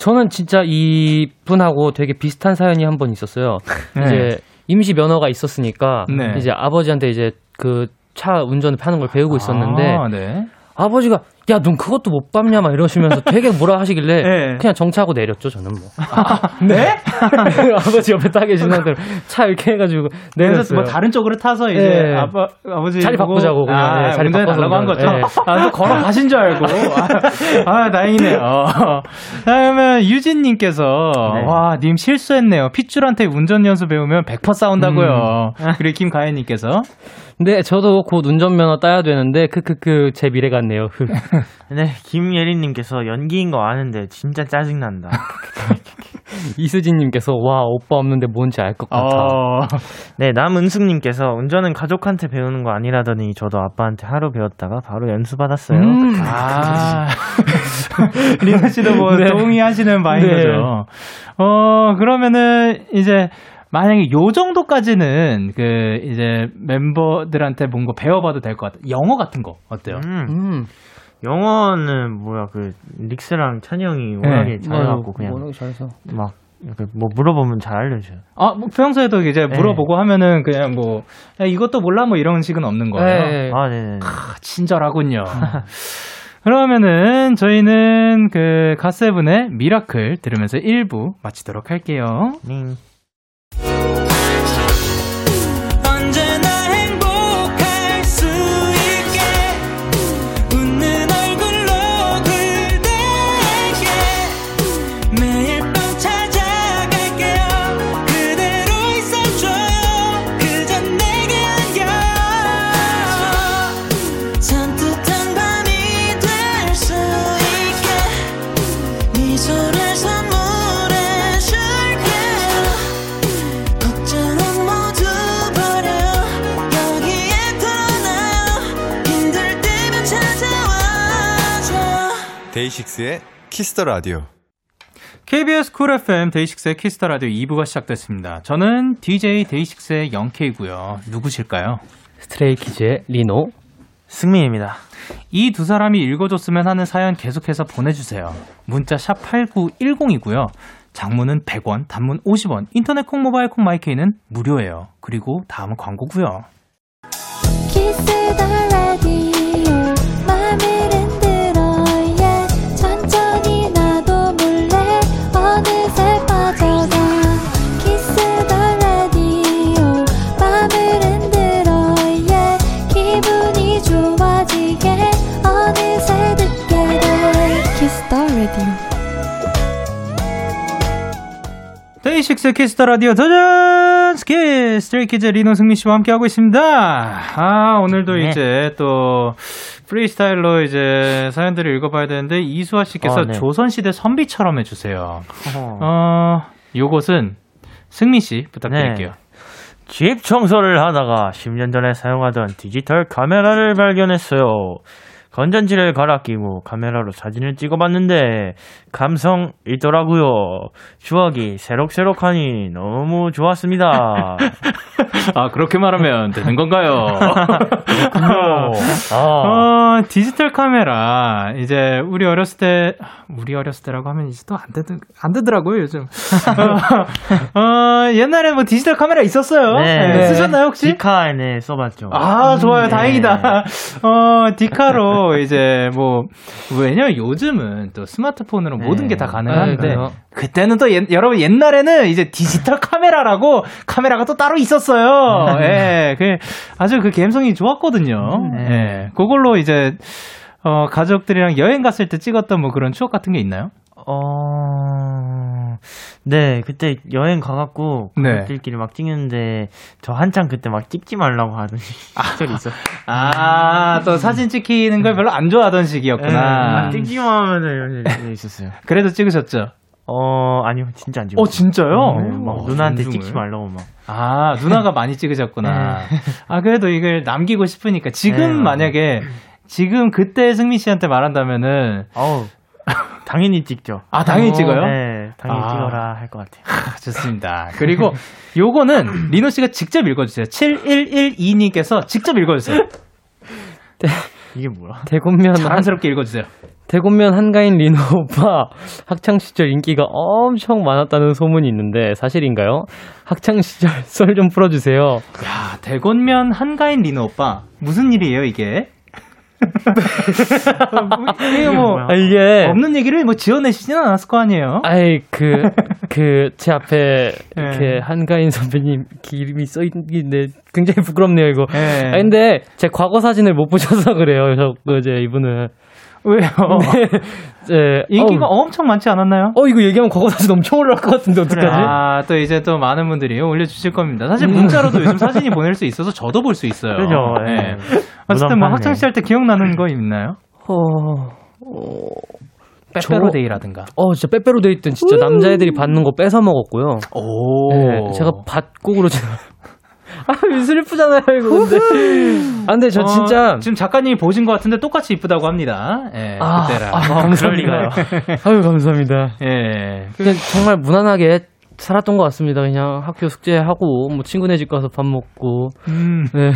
저는 진짜 이 분하고 되게 비슷한 사연이 한 번 있었어요. 네. 이제 임시 면허가 있었으니까 네. 이제 아버지한테 이제 그 차 운전을 하는 걸 배우고 있었는데 아, 네. 아버지가 야넌 그것도 못 밟냐 막 이러시면서 되게 뭐라 하시길래 네. 그냥 정차하고 내렸죠 저는 뭐 네? 아버지 옆에 타 계신 상태로 차 이렇게 해가지고 그래서 내렸어요. 뭐 다른 쪽으로 타서 이제 네. 아빠 아버지 자리 보고 바꾸자고 그냥, 아, 네, 자리 달라고 한 거죠. 네. 아, 또 걸어 가신 줄 알고. 아, 아, 다행이네요. 그러면 유진님께서 네. 와, 님 실수했네요. 핏줄한테 운전 연수 배우면 100% 싸운다고요. 그리고 김가연님께서 네 저도 곧 운전면허 따야 되는데 크크크 제 미래 같네요. 네, 김예린님께서 연기인 거 아는데 진짜 짜증난다. 이수진님께서 와 오빠 없는데 뭔지 알 것 같아. 어, 네, 남은숙님께서 운전은 가족한테 배우는 거 아니라더니 저도 아빠한테 하루 배웠다가 바로 연수 받았어요. 음. 아, 리나 씨도 뭐 네. 동의하시는 바인 네. 거죠. 어, 그러면은 이제 만약에 요 정도까지는 그 이제 멤버들한테 뭔가 배워봐도 될 것 같아요. 영어 같은 거 어때요? 음, 음. 영어는 뭐야 그 릭스랑 찬이 형이 워낙에 잘해갖고 그냥 워낙에 잘해서. 막 이렇게 뭐 물어보면 잘 알려줘요. 아, 뭐 평소에도 이제 네. 물어보고 하면은 그냥 뭐 야, 이것도 몰라 뭐 이런 식은 없는 거예요. 네. 아, 네네. 아, 친절하군요. 그러면은 저희는 그 갓세븐의 미라클 들으면서 1부 마치도록 할게요. ning. 키스 더 라디오. KBS 쿨 FM 데이식스의 키스 더 라디오 2부가 시작됐습니다. 저는 DJ 데이식스의 영케이고요. 누구실까요? 스트레이키즈의 리노. 승민입니다. 이 두 사람이 읽어줬으면 하는 사연 계속해서 보내주세요. 문자 샵 8910이고요. 장문은 100원, 단문 50원, 인터넷 콩, 모바일 콩, 마이 K는 무료예요. 그리고 다음은 광고고요. 키스 더 데이식스 키스 더 라디오 도전 스키 스트레이키즈 리노 승민 씨와 함께하고 있습니다. 아, 오늘도 네. 이제 또 프리스타일로 이제 사연들을 읽어봐야 되는데 이수아 씨께서 어, 네. 조선시대 선비처럼 해주세요. 어. 어, 요것은 승민 씨 부탁드릴게요. 집 청소를 하다가 10년 전에 사용하던 디지털 카메라를 발견했어요. 건전지를 갈아 끼고 카메라로 사진을 찍어봤는데 감성 있더라고요. 추억이 새록새록하니 너무 좋았습니다. 아, 그렇게 말하면 되는 건가요? 아, 어, 디지털 카메라. 이제, 우리 어렸을 때, 우리 어렸을 때라고 하면 이제 또 안 되더, 안 되더라고요, 요즘. 어, 어, 옛날에 뭐 디지털 카메라 있었어요. 네, 쓰셨나요, 혹시? 디카에 써봤죠. 아, 좋아요. 네. 다행이다. 어, 디카로 이제 뭐, 왜냐면 요즘은 또 스마트폰으로 네. 모든 게 다 가능한데, 네, 그래요. 그때는 또 옛- 여러분 옛날에는 이제 디지털 카메라라고 카메라가 또 따로 있었어요. 예, 그 아주 그 감성이 좋았거든요. 네. 예, 그걸로 이제 어, 가족들이랑 여행 갔을 때 찍었던 뭐 그런 추억 같은 게 있나요? 어, 네, 그때 여행 가갖고 네. 가족들끼리 막 찍는데 저 한창 그때 막 찍지 말라고 하던 시절이 있어. 아, 또 사진 찍히는 걸 별로 안 좋아하던 시기였구나. 아, 찍기만 하면은 있었어요. 그래도 찍으셨죠? 어, 아니요, 진짜 안 찍었어요. 어, 진짜요? 네, 막 어, 누나한테. 찍지 말라고 막. 아, 누나가 많이 찍으셨구나. 아, 그래도 이걸 남기고 싶으니까. 지금 네. 만약에, 지금 그때 승민 씨한테 말한다면은, 어우, 당연히 찍죠. 아, 당연히 어, 찍어요? 네, 당연히 아. 찍어라 할 것 같아요. 아, 좋습니다. 그리고 요거는 리노 씨가 직접 읽어주세요. 7112님께서 직접 읽어주세요. 이게 뭐야? 대곤면 한, 자랑스럽게 읽어주세요. 대곤면 한가인 리노 오빠 학창 시절 인기가 엄청 많았다는 소문이 있는데 사실인가요? 학창 시절 썰 좀 풀어주세요. 야, 대곤면 한가인 리노 오빠. 무슨 일이에요, 이게? 이게 뭐, 뭐야? 아 이게 없는 얘기를 뭐 지어내시진 않았을 거 아니에요? 아이 그 그 제 앞에 네. 이렇게 한가인 선배님 이름이 써 있는데 굉장히 부끄럽네요 이거. 예. 아 근데 제 과거 사진을 못 보셔서 그래요. 저 그제 이분은. 왜요? 네, 인기가 어, 엄청 많지 않았나요? 어 이거 얘기하면 과거 사진 엄청 올라갈 것 같은데 어떡하지? 아, 또 이제 또 많은 분들이 올려주실 겁니다. 사실 문자로도 요즘 사진이 보낼 수 있어서 저도 볼 수 있어요. 그죠, 예. 예. 어쨌든 뭐. 학창시절 때 기억나는 거 있나요? 어, 빼빼로데이라든가. 어 진짜 빼빼로 데이 때 진짜 남자애들이 받는 거 뺏어 먹었고요. 오. 네, 제가 받고 그러잖아. 아, 슬프잖아요, 이거 근데. 아, 근데 저 어, 진짜. 지금 작가님이 보신 것 같은데 똑같이 이쁘다고 합니다. 예, 아, 그때랑. 아, 감사합니다. 아유, 감사합니다. 예. 그냥 정말 무난하게 살았던 것 같습니다. 그냥 학교 숙제하고, 뭐 친구네 집 가서 밥 먹고. 음, 네.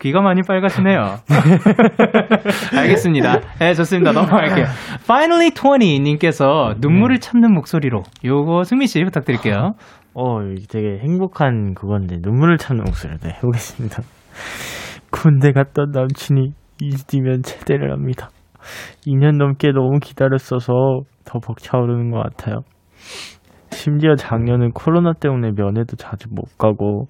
귀가 많이 빨갛시네요. 알겠습니다. 네, 좋습니다. 넘어갈게요. Finally 20 님께서 눈물을 참는 목소리로 요거 승민 씨 부탁드릴게요. 어, 되게 행복한 그건데 눈물을 참는 목소리를 네, 해보겠습니다. 군대 갔던 남친이 이지면 제대를 합니다. 2년 넘게 너무 기다렸어서 더 벅차오르는 것 같아요. 심지어 작년은 코로나 때문에 면회도 자주 못 가고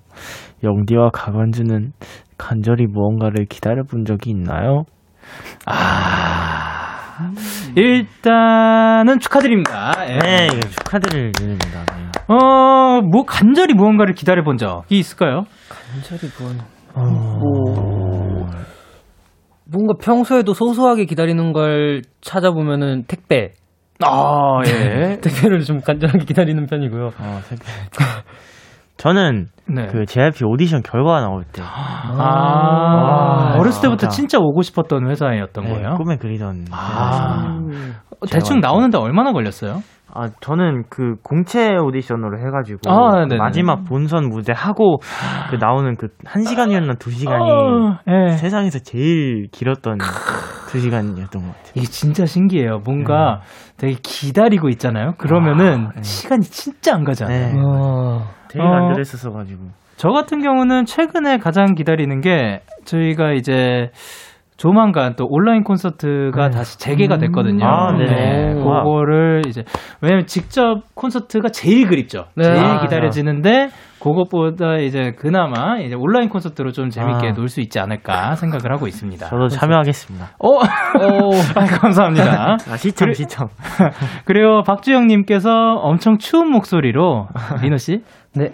영디와 가관주는 간절히 무언가를 기다려본 적이 있나요? 아. 일단은 축하드립니다. 예. 네, 일입니다. 네. 어, 뭐 간절히 무언가를 기다려 본 적이 있을까요? 간절히 뭐, 뭐, 뭔가 평소에도 소소하게 기다리는 걸 찾아보면은 택배. 아, 예. 택배를 좀 간절하게 기다리는 편이고요. 어, 색- 저는 네. 그 JYP 오디션 결과가 나올 때 아, 와, 어렸을 때부터 진짜. 오고 싶었던 회사였던 네, 거예요? 꿈에 그리던 아. 어, 대충 나오는데 얼마나 걸렸어요? 아 저는 그 공채 오디션으로 해가지고 아, 네네. 마지막 본선 무대 하고 그 나오는 그 한 시간이었나 두 시간이 어, 예. 세상에서 제일 길었던 두 시간이었던 것 같아요. 이게 진짜 신기해요. 뭔가 되게 기다리고 있잖아요. 그러면은 아, 네. 시간이 진짜 안 가잖아요. 네. 와. 되게 어. 간절했었어 가지고. 저 같은 경우는 최근에 가장 기다리는 게 저희가 이제 조만간 또 온라인 콘서트가 다시 재개가 됐거든요. 아, 네네. 와. 그거를 이제 왜냐면 직접 콘서트가 제일 그립죠. 네. 제일 아, 기다려지는데 그것보다 이제 그나마 이제 온라인 콘서트로 좀 재밌게 아. 놀수 있지 않을까 생각을 하고 있습니다. 저도 참여하겠습니다. 어, 아, 감사합니다. 아, 시청, 그래- 시청. 그리고 박주영님께서 엄청 추운 목소리로 리노 씨 네.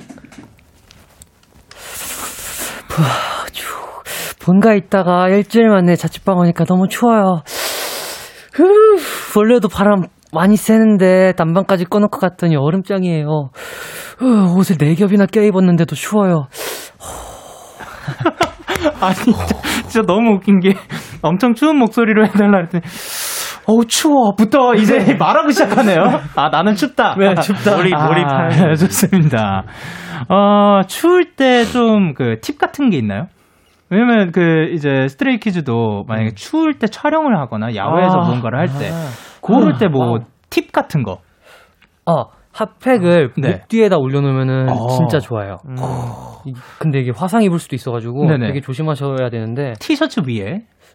본가 있다가 일주일 만에 자취방 오니까 너무 추워요. 후, 원래도 바람 많이 쐬는데 난방까지 꺼놓고 갔더니 얼음장이에요. 후, 옷을 네 겹이나 껴입었는데도 추워요. 아니 진짜, 진짜 너무 웃긴 게 엄청 추운 목소리로 해달라 했더니 어우 추워부터 이제 말하고 시작하네요. 아 나는 춥다. 네, 춥다. 몰입, 아, 몰입하는. 좋습니다. 어 추울 때 좀 그 팁 같은 게 있나요? 왜냐면 그 이제 스트레이 키즈도 만약에 추울 때 촬영을 하거나 야외에서 아. 뭔가를 할때 고를 때 뭐 팁 같은 거. 어, 핫팩을 네. 목 뒤에다 올려놓으면은 어. 진짜 좋아요. 음. 이- 근데 이게 화상 입을 수도 있어가지고 네네. 되게 조심하셔야 되는데. 티셔츠 위에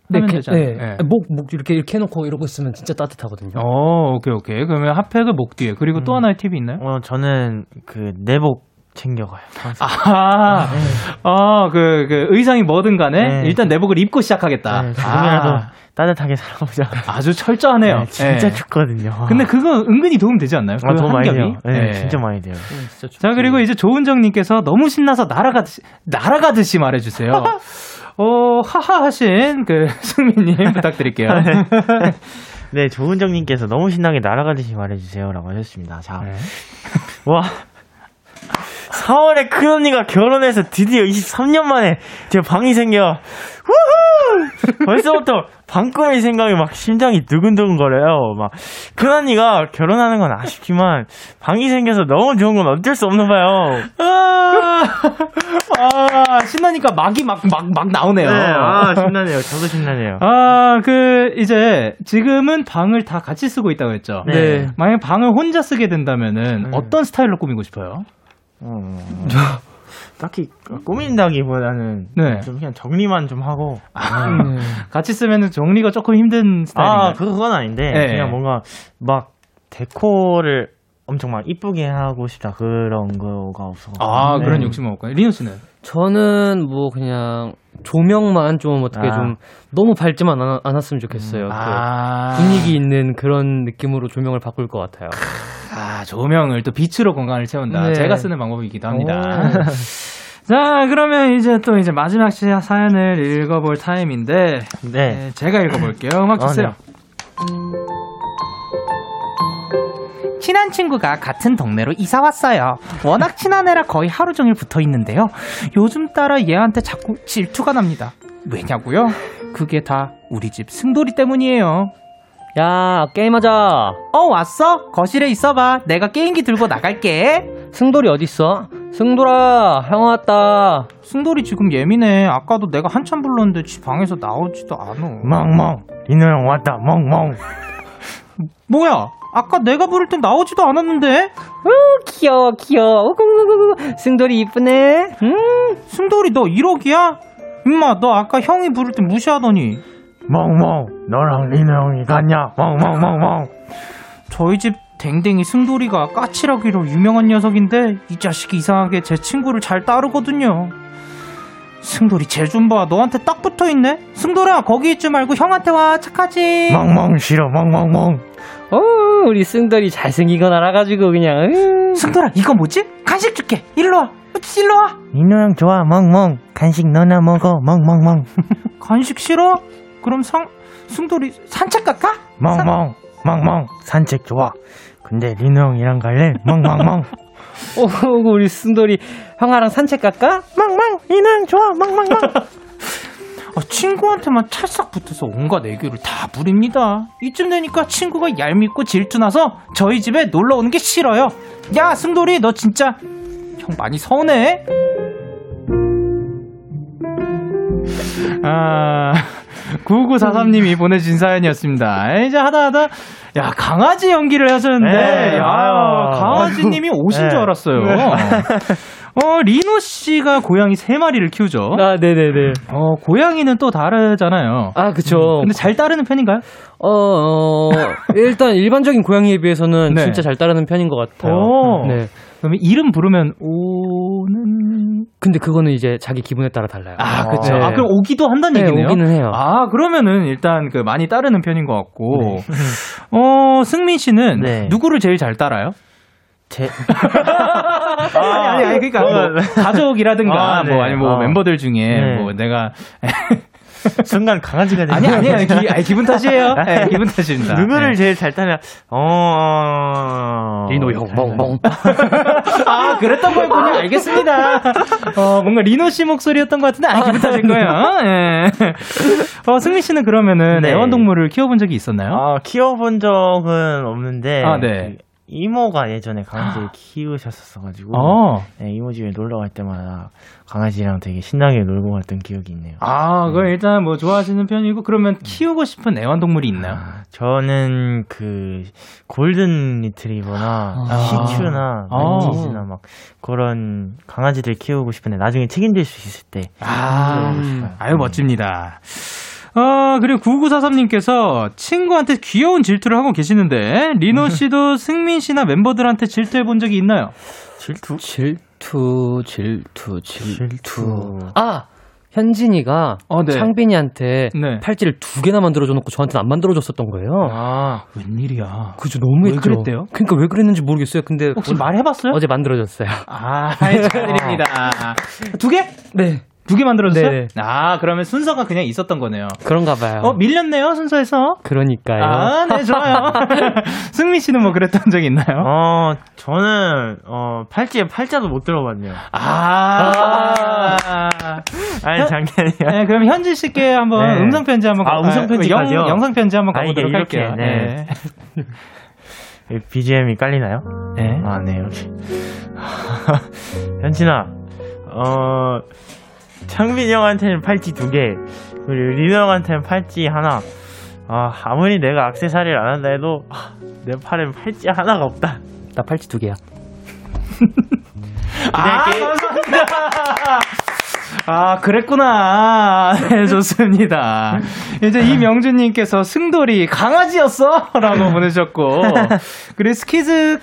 네, 하면 게- 되잖아요. 네. 네. 목, 목 이렇게 이렇게 해놓고 이러고 있으면 진짜 따뜻하거든요. 어, 오케이, 오케이. 그러면 핫팩을 목 뒤에. 그리고 또 하나의 팁이 있나요? 어, 저는 그 내복 챙겨가요. 아, 어, 그, 그, 의상이 뭐든 간에 네. 일단 내복을 입고 시작하겠다. 네, 조금이라도 아, 따뜻하게 살아보자. 아주 철저하네요. 네, 진짜 네. 춥거든요. 근데 그거 은근히 도움 되지 않나요? 아, 그 도움 많이 한 돼요. 겹이? 네, 네. 진짜 많이 돼요. 진짜 자, 그리고 이제 조은정님께서 너무 신나서 날아가듯이, 날아가듯이 말해주세요. 어, 하하 하신 그 승민님 부탁드릴게요. 네, 조은정님께서 너무 신나게 날아가듯이 말해주세요라고 하셨습니다. 자, 네. 와. 4월에 큰언니가 결혼해서 드디어 23년 만에 제 방이 생겨. 우후! 벌써부터 방꾸러기 생각이 막 심장이 두근두근 거려요. 막, 큰언니가 결혼하는 건 아쉽지만, 방이 생겨서 너무 좋은 건 어쩔 수 없나 봐요. 아, 아, 신나니까 막이 막, 막, 막 나오네요. 네, 아, 신나네요. 저도 신나네요. 아, 그, 이제, 지금은 방을 다 같이 쓰고 있다고 했죠? 네. 만약 방을 혼자 쓰게 된다면은, 음. 어떤 스타일로 꾸미고 싶어요? 어, 딱히 꾸민다기보다는 네. 좀 그냥 정리만 좀 하고 네. 같이 쓰면 정리가 조금 힘든 스타일인가요? 아 그건 아닌데 네. 그냥 뭔가 막 데코를 엄청 막 이쁘게 하고 싶다 그런 거가 없어. 아, 네. 그런 욕심은 없고요. 리노 씨는? 저는 뭐 그냥 조명만 좀 어떻게 아. 좀 너무 밝지만 않, 않았으면 좋겠어요. 그 아. 분위기 있는 그런 느낌으로 조명을 바꿀 것 같아요. 아, 조명을 또 빛으로 공간을 채운다. 네. 제가 쓰는 방법이기도 합니다. 자, 그러면 이제 또 이제 마지막 시- 사연을 읽어볼 타임인데, 네. 네, 제가 읽어볼게요. 음악 어, 주세요. 네. 친한 친구가 같은 동네로 이사 왔어요. 워낙 친한 애라 거의 하루 종일 붙어 있는데요. 요즘 따라 얘한테 자꾸 질투가 납니다. 왜냐고요? 그게 다 우리 집 승돌이 때문이에요. 야 게임하자. 어 왔어? 거실에 있어봐. 내가 게임기 들고 나갈게. 승돌이 어딨어? 승돌아 형 왔다. 승돌이 지금 예민해. 아까도 내가 한참 불렀는데 지 방에서 나오지도 않아. 멍멍 리노 형 왔다 멍멍. 뭐야? 아까 내가 부를 땐 나오지도 않았는데? 우 귀여워 귀여워. 우구구구구. 승돌이 이쁘네. 음. 승돌이 너 1억이야? 임마 너 아까 형이 부를 때 무시하더니 멍멍 너랑 리노 형이 같냐 멍멍멍멍. 저희 집 댕댕이 승돌이가 까칠하기로 유명한 녀석인데 이 자식이 이상하게 제 친구를 잘 따르거든요. 승돌이 쟤 좀 봐. 너한테 딱 붙어 있네? 승돌아 거기 있지 말고 형한테 와 착하지? 멍멍 싫어 멍멍멍. 어 우리 승돌이 잘생기고 날아가지고 그냥. 음. 승돌아 이거 뭐지? 간식 줄게. 일로 와. 일로 와. 리노 형 좋아 멍멍. 간식 너나 먹어 멍멍멍. 간식 싫어? 그럼 상 승돌이 산책 갈까? 멍멍 멍멍 산책 좋아. 근데 리노 형이랑 갈래 멍멍멍. 어 우리 승돌이 형아랑 산책 갈까? 멍멍 리노 형 좋아 멍멍멍. 아, 친구한테만 찰싹 붙어서 온갖 애교를 다 부립니다. 이쯤 되니까 친구가 얄밉고 질투나서 저희 집에 놀러 오는 게 싫어요. 야, 승돌이, 너 진짜 형 많이 서운해? 아, 9943님이 보내주신 사연이었습니다. 이제 하다 하다, 야, 강아지 연기를 하셨는데, 네, 야, 아유. 강아지님이 오신 네. 줄 알았어요. 어, 리노 씨가 고양이 세 마리를 키우죠. 아, 네네네. 어, 고양이는 또 다르잖아요. 아, 그쵸. 근데 잘 따르는 편인가요? 어, 어, 일단 일반적인 고양이에 비해서는 네. 진짜 잘 따르는 편인 것 같아요. 오. 네. 그러면 이름 부르면 오는. 근데 그거는 이제 자기 기분에 따라 달라요. 아, 그쵸. 네. 아, 그럼 오기도 한다는 네, 얘기네요. 오기는 해요. 아, 그러면은 일단 그 많이 따르는 편인 것 같고. 어, 승민 씨는 네. 누구를 제일 잘 따라요? 제 아니, 아니, 아니, 그러니까 뭐 가족이라든가 아, 네. 뭐 아니 뭐 아. 멤버들 중에 네. 뭐 내가 순간 강아지가 되는 아니 아니 아니 기, 아니, 기분 탓이에요. 네, 기분 탓입니다. 누구를 네. 제일 잘 타냐? 어 리노 형, 멍멍. 아, 그랬던 거였군요. 알겠습니다. 어, 뭔가 리노 씨 목소리였던 것 같은데, 아, 기분 탓일 거예요. 예. 어, 승민 씨는 그러면은 네. 애완동물을 키워본 적이 있었나요? 아, 키워본 적은 없는데 아, 네. 그 이모가 예전에 강아지를 키우셨었어가지고 어. 네, 이모 집에 놀러 갈 때마다 강아지랑 되게 신나게 놀고 갔던 기억이 있네요. 아, 그럼 일단 뭐 좋아하시는 편이고, 그러면 키우고 싶은 애완동물이 있나요? 아, 저는 그 골든 리트리버나 시츄나 아. 말티즈나 막 그런 강아지들 키우고 싶은데 나중에 책임질 수 있을 때 아, 싶어요. 아유, 멋집니다. 어, 그리고 9943님께서 친구한테 귀여운 질투를 하고 계시는데, 리노 씨도 승민 씨나 멤버들한테 질투해 본 적이 있나요? 질투? 질투, 질투, 질투. 질투. 아! 현진이가 어, 네. 창빈이한테 네. 팔찌를 두 개나 만들어줘 놓고 저한테는 안 만들어줬었던 거예요. 아, 웬일이야. 그죠, 너무 했죠. 왜 그랬대요? 그러니까 왜 그랬는지 모르겠어요. 근데 혹시 말해봤어요? 어제 만들어줬어요. 아, 축하드립니다. 두 개? 네. 두 개 만들어줬어요? 네. 아, 그러면 순서가 그냥 있었던 거네요. 그런가 봐요. 어, 밀렸네요, 순서에서. 그러니까요. 아, 네, 좋아요. 승민 씨는 뭐 그랬던 적 있나요? 어, 저는 어 팔찌에 팔자도 못 들어봤네요. 아. 아니 장난이야. 네, 그럼 현지 씨께 한번 네. 음성 편지 한번 아, 가- 음성 편지까지요? 영, 영상 편지 한번 아, 가보도록 이게 이렇게, 할게요. 네. BGM이 깔리나요? 네. 아, 네, 역시. 현진아, 어, 창빈이 형한테는 팔찌 두 개, 그리고 리노 형한테는 팔찌 하나. 아, 아무리 내가 악세사리를 안 한다 해도, 아, 내 팔엔 팔찌 하나가 없다. 나 팔찌 두 개야. 아, 감사합니다. 아, 그랬구나. 네, 좋습니다. 이제 이명준님께서 승돌이 강아지였어? 라고 보내셨고, 그리고 스키즈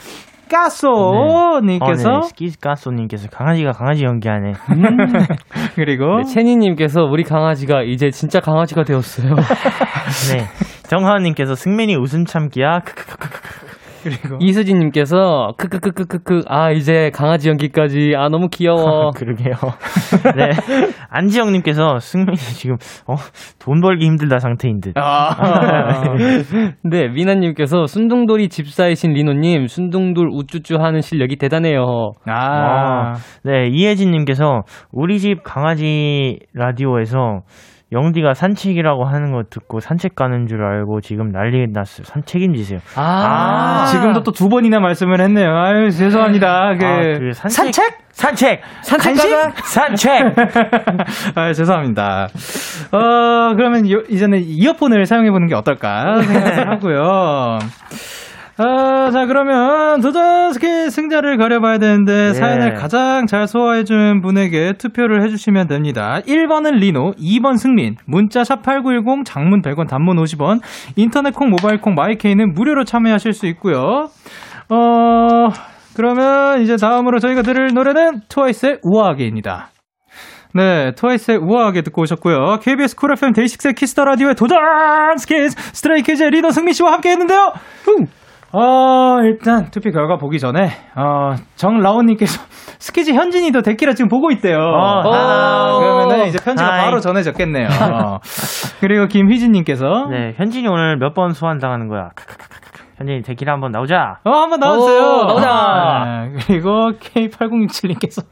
까소님께서, 어, 네, 스키스가소님께서 강아지가 강아지 연기하네. 그리고, 네, 채니님께서 우리 강아지가 이제 진짜 강아지가 되었어요. 네. 정하은님께서 승민이 웃음 참기야. 그리고, 이수진님께서 크크크크크크 아 이제 강아지 연기까지 아 너무 귀여워. 그러게요. 네. 안지영님께서 승민이 지금, 어, 돈 벌기 힘들다 상태인 듯. 아, 네 미나님께서 순둥돌이 집사이신 리노님 순둥돌 우쭈쭈 하는 실력이 대단해요. 아, 네, 이혜진님께서 우리 집 강아지 라디오에서 영디가 산책이라고 하는 거 듣고 산책 가는 줄 알고 지금 난리 났어요. 산 책임지세요. 아, 지금도 또 두 번이나 말씀을 했네요. 아유, 죄송합니다. 그, 아, 그 산책? 산책! 산책? 산책! 아, 죄송합니다. 어, 그러면 요- 이제는 이어폰을 사용해보는 게 어떨까 생각을 하고요. 아, 자, 그러면 도전스키 승자를 가려봐야 되는데, 네. 사연을 가장 잘 소화해준 분에게 투표를 해주시면 됩니다. 1번은 리노, 2번 승민, 문자 샵8910, 장문 100원, 단문 50원, 인터넷 콩, 모바일 콩, 마이케이는 무료로 참여하실 수 있고요. 어, 그러면 이제 다음으로 저희가 들을 노래는 트와이스의 우아하게입니다. 네, 트와이스의 우아하게 듣고 오셨고요. KBS 쿨 FM 데이식스의 키스 더 라디오의 도전 스키즈 스트레이키즈의 리더 승민 씨와 함께 했는데요. 어, 일단 투표 결과 보기 전에 어, 정라온님께서 스키즈 현진이도 데키라 지금 보고 있대요. 어, 아, 그러면은 이제 편지가 하이. 바로 전해졌겠네요. 어. 그리고 김휘진님께서 네, 현진이 오늘 몇 번 소환 당하는 거야. 현진이 데키라 한번 나오자. 어, 한번 나와주세요. 오, 나오자. 아, 그리고 K8067님께서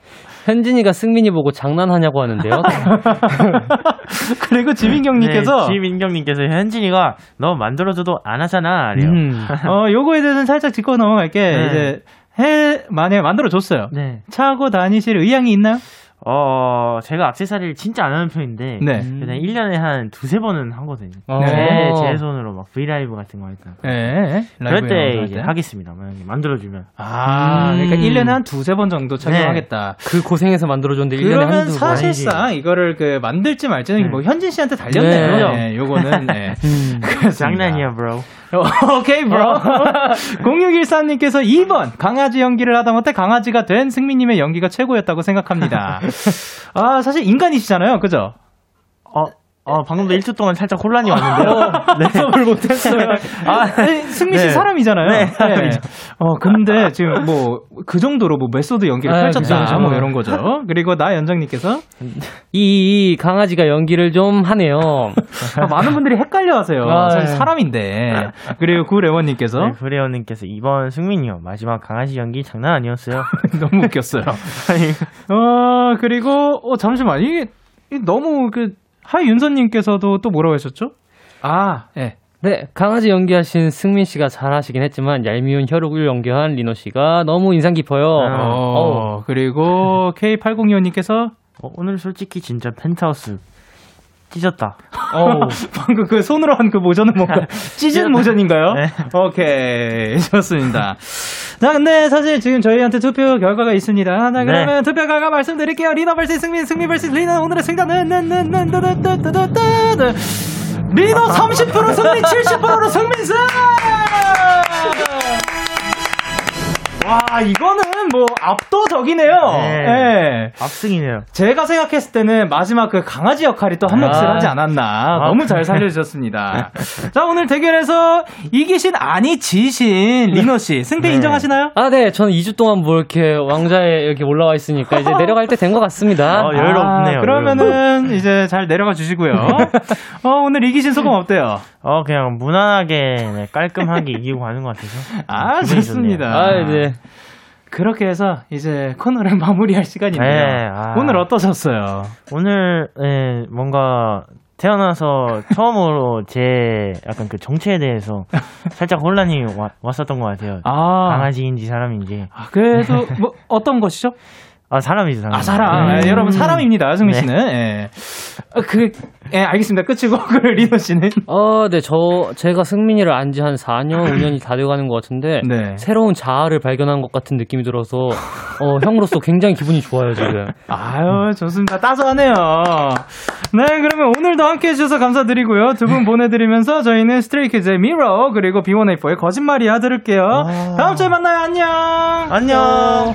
현진이가 승민이 보고 장난하냐고 하는데요. 그리고 지민경님께서 네, 지민경님께서 현진이가 너 만들어줘도 안 하잖아. 음. 어, 요거에 대해서는 살짝 짚고 넘어갈게. 네. 이제 해 만약에 만들어 줬어요. 네. 차고 다니실 의향이 있나요? 어, 제가 악세사리를 진짜 안 하는 편인데 네. 그냥 1년에 한 두세 번은 하거든요. 어. 제, 제 손으로 막 브이라이브 같은 거 했다. 네. 그럴 때 이제 때. 하겠습니다. 만약에 만들어주면. 아, 음. 그러니까 1년에 한 두세 번 정도 착용하겠다. 그 고생해서 만들어줬는데 1년에 그러면 한두. 사실상 이거를 그 만들지 말지는 네. 뭐 현진 씨한테 달렸네요. 네. 네, 요거는 네. 음. 장난이야, 브로. 어, 오케이, 브로. 0614님께서 2번 강아지 연기를 하다 못해 강아지가 된 승민님의 연기가 최고였다고 생각합니다. 아, 사실 인간이시잖아요, 그죠? 어, 어, 방금도 1초 동안 살짝 혼란이 왔는데요. 네. 해석을 못했어요. 아, 승민 씨 네. 사람이잖아요. 네, 사람이죠. 어, 근데 지금 뭐, 그 정도로 뭐 메소드 연기를 아, 펼쳤다. 뭐 이런 거죠. 그리고 나 연정님께서 이, 이 강아지가 연기를 좀 하네요. 아, 많은 분들이 헷갈려 하세요. 아, 사실 예. 사람인데. 그리고 구레원님께서 네, 브레오님께서 이번 승민이요. 마지막 강아지 연기 장난 아니었어요. 너무 웃겼어요. 어, 그리고, 어, 잠시만. 이게, 이게 너무 그, 하윤서님께서도 또 뭐라고 하셨죠? 아, 예. 네, 강아지 연기하신 승민 씨가 잘하시긴 했지만 얄미운 혈육을 연기한 리노 씨가 너무 인상 깊어요. 어, 그리고 K8025님께서 어, 오늘 솔직히 진짜 펜트하우스 찢었다. 어, 방금 그 손으로 한 그 모자는 뭔가 아, 찢은 모자인가요? 네. 오케이 좋습니다. 자, 근데 사실 지금 저희한테 투표 결과가 있습니다. 자, 네. 그러면 네. 투표 결과 말씀드릴게요. 리나 vs 승민, 승민 vs 리나 오늘의 승자는 리너 30% 승민 70%로 승민승! 와 이거는 뭐 압도적이네요. 네. 네. 예. 압승이네요. 제가 생각했을 때는 마지막 그 강아지 역할이 또 한 몫을 아. 하지 않았나. 아. 너무 잘 살려주셨습니다. 자, 오늘 대결에서 이기신 아니 지신 리노 씨 승패 네. 인정하시나요? 아, 네, 저는 2주 동안 뭐 이렇게 왕자에 이렇게 올라와 있으니까 이제 내려갈 때 된 것 같습니다. 어, 여유롭네요, 아, 그러면은 이제 잘 내려가 주시고요. 어, 오늘 이기신 소감 어때요? 어, 그냥 무난하게, 네, 깔끔하게 이기고 가는 것 같아서. 아, 좋습니다. 아, 네. 그렇게 해서 이제 코너를 마무리할 시간인데요. 네, 아. 오늘 어떠셨어요? 오늘, 예, 뭔가, 태어나서 처음으로 제 약간 그 정체에 대해서 살짝 혼란이 와- 왔었던 것 같아요. 아, 강아지인지 사람인지. 아, 그래도 뭐 어떤 것이죠? 아, 사람이죠, 사람. 아, 사람. 네. 예, 여러분, 사람입니다, 승민 네. 씨는. 예. 어, 그, 예, 알겠습니다. 끝이고, 그, 리노 씨는. 어, 네, 저, 제가 승민이를 안 지 한 4년, 5년이 다 돼가는 것 같은데, 네. 새로운 자아를 발견한 것 같은 느낌이 들어서, 어, 형으로서 굉장히 기분이 좋아요, 지금. 아유, 좋습니다. 따스하네요. 네, 그러면 오늘도 함께 해주셔서 감사드리고요. 두 분 보내드리면서 저희는 스트레이키즈의 Mirror, 그리고 B1A4의 거짓말이야 들을게요. 다음 주에 만나요. 안녕! 안녕!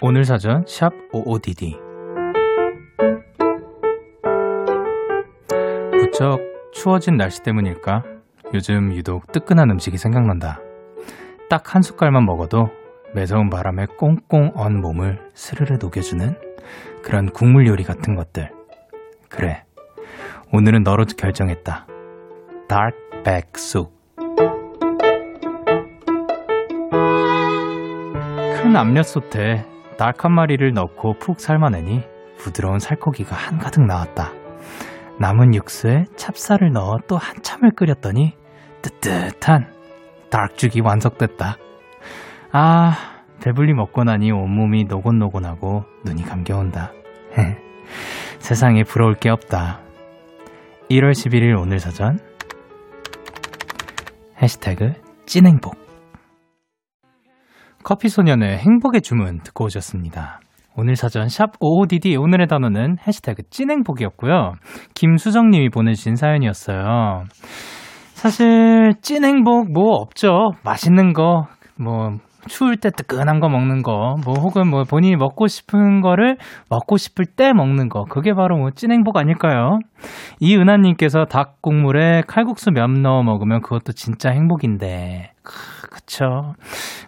오늘 사전 샵 55DD 무척 추워진 날씨 때문일까? 요즘 유독 뜨끈한 음식이 생각난다. 딱 한 숟갈만 먹어도 매서운 바람에 꽁꽁 언 몸을 스르르 녹여주는 그런 국물 요리 같은 것들. 그래. 오늘은 너로 결정했다. 쑥. 큰 압력솥에 닭 한 마리를 넣고 푹 삶아내니 부드러운 살코기가 한가득 나왔다. 남은 육수에 찹쌀을 넣어 또 한참을 끓였더니 뜨뜻한 닭죽이 완성됐다. 아, 배불리 먹고 나니 온몸이 노곤노곤하고 눈이 감겨온다. 세상에 부러울 게 없다. 1월 11일 오늘 사전 해시태그 찐행복 커피소년의 행복의 주문 듣고 오셨습니다. 오늘 사전 샵 55DD 오늘의 단어는 해시태그 찐행복이었고요. 김수정님이 보내주신 사연이었어요. 사실 찐행복 뭐 없죠. 맛있는 거, 뭐 추울 때 뜨끈한 거 먹는 거, 뭐 혹은 뭐 본인이 먹고 싶은 거를 먹고 싶을 때 먹는 거, 그게 바로 뭐 찐행복 아닐까요? 이은하님께서 닭 국물에 칼국수 면 넣어 먹으면 그것도 진짜 행복인데 크, 그쵸.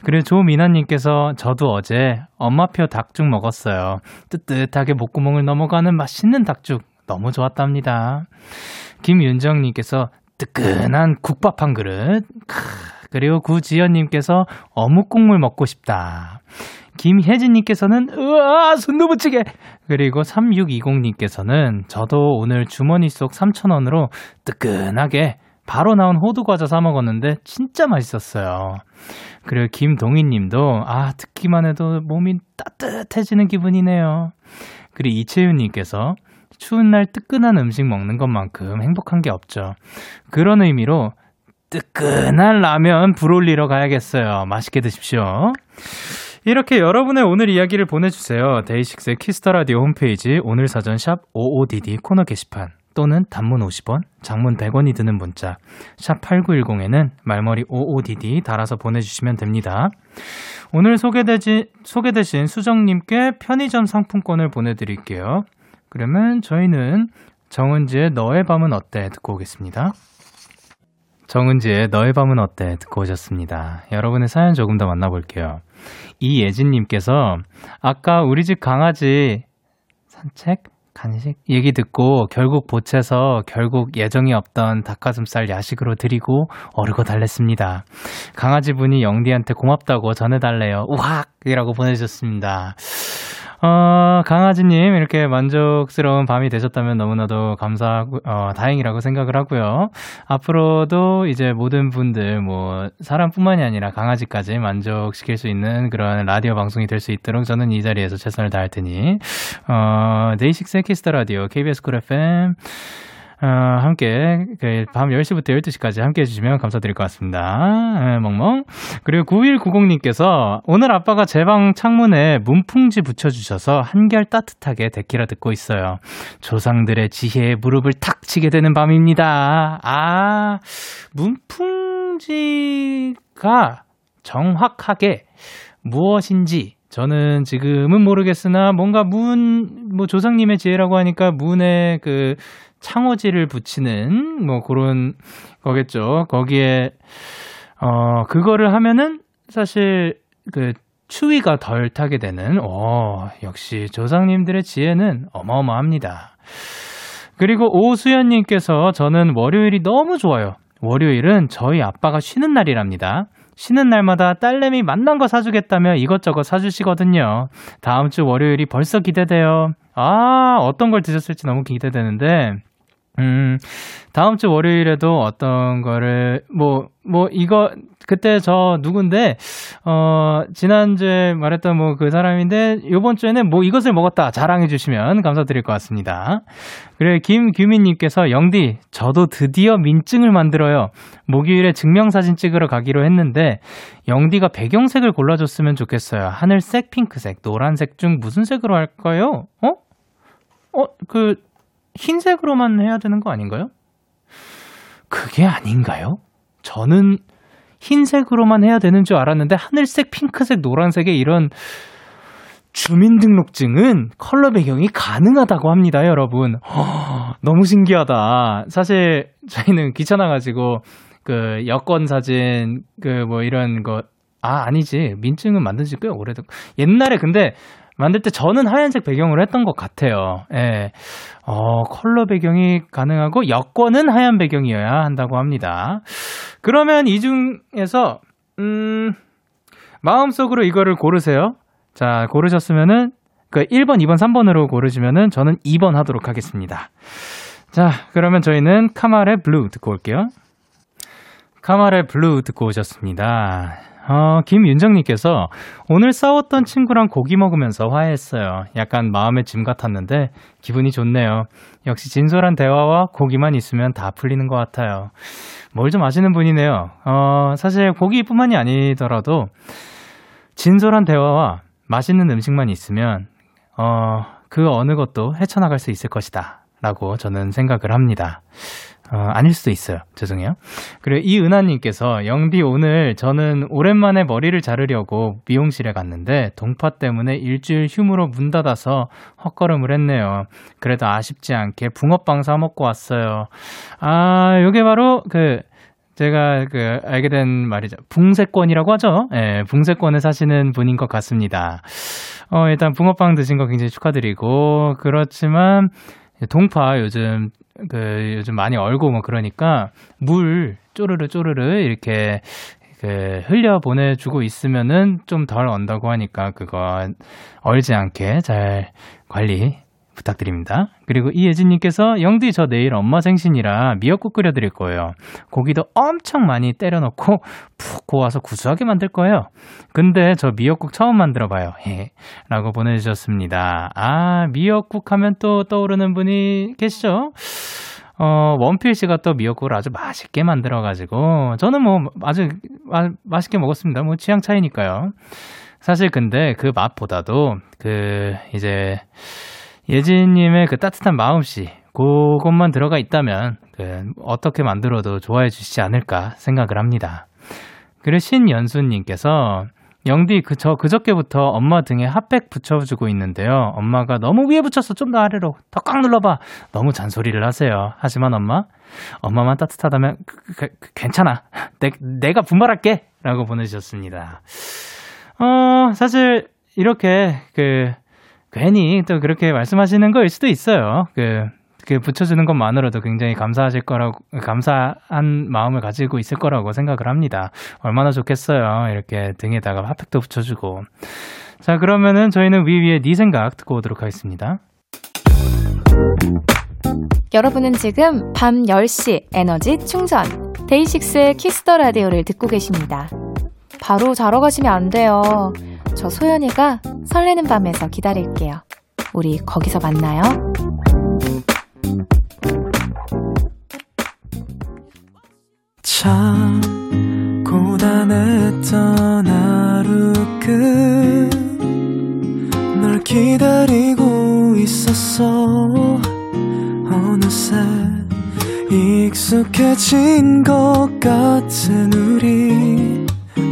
그리고 조미나님께서 저도 어제 엄마표 닭죽 먹었어요. 뜨뜻하게 목구멍을 넘어가는 맛있는 닭죽 너무 좋았답니다. 김윤정님께서 뜨끈한 국밥 한 그릇. 크, 그리고 구지연님께서 어묵 국물 먹고 싶다. 김혜진님께서는 으아 순두부찌개. 그리고 3620님께서는 저도 오늘 주머니 속 3,000원으로 뜨끈하게 바로 나온 호두 과자 사 먹었는데 진짜 맛있었어요. 그리고 김동희 님도 아, 듣기만 해도 몸이 따뜻해지는 기분이네요. 그리고 이채윤 님께서 추운 날 뜨끈한 음식 먹는 것만큼 행복한 게 없죠. 그런 의미로 뜨끈한 라면 불 올리러 가야겠어요. 맛있게 드십시오. 이렇게 여러분의 오늘 이야기를 보내주세요. 데이식스의 키스 더 라디오 홈페이지 오늘 사전 샵 55DD 코너 게시판 또는 단문 50원, 장문 100원이 드는 문자 샵 8910에는 말머리 55DD 달아서 보내주시면 됩니다. 오늘 소개되지, 소개되신 수정님께 편의점 상품권을 보내드릴게요. 그러면 저희는 정은지의 너의 밤은 어때 듣고 오겠습니다. 정은지의 너의 밤은 어때 듣고 오셨습니다. 여러분의 사연 조금 더 만나볼게요. 이예진님께서 아까 우리 집 강아지 산책? 간식? 얘기 듣고 결국 보채서 결국 예정이 없던 닭가슴살 야식으로 드리고 어르고 달랬습니다. 강아지분이 영디한테 고맙다고 전해달래요. 우악! 이라고 보내주셨습니다. 어, 강아지님, 이렇게 만족스러운 밤이 되셨다면 너무나도 감사하고, 어, 다행이라고 생각을 하고요. 앞으로도 이제 모든 분들, 뭐, 사람뿐만이 아니라 강아지까지 만족시킬 수 있는 그런 라디오 방송이 될 수 있도록 저는 이 자리에서 최선을 다할 테니, 어, 데이식스 키스 더 라디오, KBS 쿨 FM, 어, 함께, 그, 밤 10시부터 12시까지 함께 해주시면 감사드릴 것 같습니다. 에, 멍멍. 그리고 9190님께서 오늘 아빠가 제 방 창문에 문풍지 붙여주셔서 한결 따뜻하게 데키라 듣고 있어요. 조상들의 지혜에 무릎을 탁 치게 되는 밤입니다. 아, 문풍지가 정확하게 무엇인지 저는 지금은 모르겠으나 뭔가 문, 뭐 조상님의 지혜라고 하니까 문에 그 창호지를 붙이는 뭐 그런 거겠죠. 거기에 어 그거를 하면은 사실 그 추위가 덜 타게 되는 어 역시 조상님들의 지혜는 어마어마합니다. 그리고 오수연 님께서 저는 월요일이 너무 좋아요. 월요일은 저희 아빠가 쉬는 날이랍니다. 쉬는 날마다 딸내미 만난 거 사주겠다며 이것저것 사주시거든요. 다음 주 월요일이 벌써 기대돼요. 아, 어떤 걸 드셨을지 너무 기대되는데, 음, 다음 주 월요일에도 어떤 거를, 뭐, 뭐, 이거, 그때 저 누군데, 어, 지난주에 말했던 뭐 그 사람인데, 요번 주에는 뭐 이것을 먹었다 자랑해 주시면 감사드릴 것 같습니다. 그리고 김규민님께서, 영디, 저도 드디어 민증을 만들어요. 목요일에 증명사진 찍으러 가기로 했는데, 영디가 배경색을 골라줬으면 좋겠어요. 하늘색, 핑크색, 노란색 중 무슨 색으로 할까요? 어? 어, 그, 흰색으로만 해야 되는 거 아닌가요? 그게 아닌가요? 저는 흰색으로만 해야 되는 줄 알았는데 하늘색, 핑크색, 노란색의 이런 주민등록증은 컬러 배경이 가능하다고 합니다, 여러분. 허, 너무 신기하다. 사실 저희는 귀찮아가지고 그 여권 사진 그 뭐 이런 거 아, 아니지. 민증은 만든 지 꽤 오래됐고. 옛날에 근데 만들 때 저는 하얀색 배경으로 했던 것 같아요. 예. 어, 컬러 배경이 가능하고 여권은 하얀 배경이어야 한다고 합니다. 그러면 이 중에서, 음, 마음속으로 이거를 고르세요. 자, 고르셨으면은, 그 1번, 2번, 3번으로 고르시면은 저는 2번 하도록 하겠습니다. 자, 그러면 저희는 카말의 Blue 듣고 올게요. 카말의 Blue 듣고 오셨습니다. 어, 김윤정님께서 오늘 싸웠던 친구랑 고기 먹으면서 화해했어요. 약간 마음의 짐 같았는데 기분이 좋네요. 역시 진솔한 대화와 고기만 있으면 다 풀리는 것 같아요. 뭘 좀 아시는 분이네요. 어, 사실 고기뿐만이 아니더라도 진솔한 대화와 맛있는 음식만 있으면 어, 그 어느 것도 헤쳐나갈 수 있을 것이다. 라고 저는 생각을 합니다. 어, 아닐 수도 있어요. 죄송해요. 그리고 이은하님께서 영디 오늘 저는 오랜만에 머리를 자르려고 미용실에 갔는데 동파 때문에 일주일 휴무로 문 닫아서 헛걸음을 했네요. 그래도 아쉽지 않게 붕어빵 사 먹고 왔어요. 아, 요게 바로 그 제가 그 알게 된 말이죠. 붕세권이라고 하죠. 예, 붕세권을 사시는 분인 것 같습니다. 어, 일단 붕어빵 드신 거 굉장히 축하드리고 그렇지만 동파 요즘 그 요즘 많이 얼고 뭐 그러니까 물 쪼르르 쪼르르 이렇게 그 흘려 보내주고 있으면은 좀 덜 언다고 하니까 그거 얼지 않게 잘 관리 부탁드립니다. 그리고 이예진님께서 영디 저 내일 엄마 생신이라 미역국 끓여드릴 거예요. 고기도 엄청 많이 때려 넣고 푹 고아서 구수하게 만들 거예요. 근데 저 미역국 처음 만들어봐요. 예. 라고 보내주셨습니다. 아 미역국 하면 또 떠오르는 분이 계시죠? 어, 원필 씨가 또 미역국을 아주 맛있게 만들어가지고, 저는 뭐 아주 마, 맛있게 먹었습니다. 뭐 취향 차이니까요. 사실 근데 그 맛보다도 그 이제 예진님의 그 따뜻한 마음씨, 그것만 들어가 있다면, 그 어떻게 만들어도 좋아해 주시지 않을까 생각을 합니다. 그리고 신연수님께서 영디 그 저 그저께부터 엄마 등에 핫팩 붙여주고 있는데요. 엄마가 너무 위에 붙였어 좀 더 아래로 더 꽉 눌러봐. 너무 잔소리를 하세요. 하지만 엄마 엄마만 따뜻하다면 그, 그, 그, 괜찮아. 내, 내가 분발할게. 라고 보내주셨습니다. 어 사실 이렇게 그 괜히 또 그렇게 말씀하시는 거일 수도 있어요. 그, 그 붙여주는 것만으로도 굉장히 감사하실 거라고, 감사한 마음을 가지고 있을 거라고 생각을 합니다. 얼마나 좋겠어요. 이렇게 등에다가 핫팩도 붙여주고. 자, 그러면은 저희는 위위의 네 생각 듣고 오도록 하겠습니다. 여러분은 지금 밤 10시 에너지 충전 데이식스의 키스 더 라디오를 듣고 계십니다. 바로 자러 가시면 안 돼요. 저 소연이가 설레는 밤에서 기다릴게요. 우리 거기서 만나요. 참 고단했던 하루 끝널 기다리고 있었어 어느새 익숙해진 것 같은 우리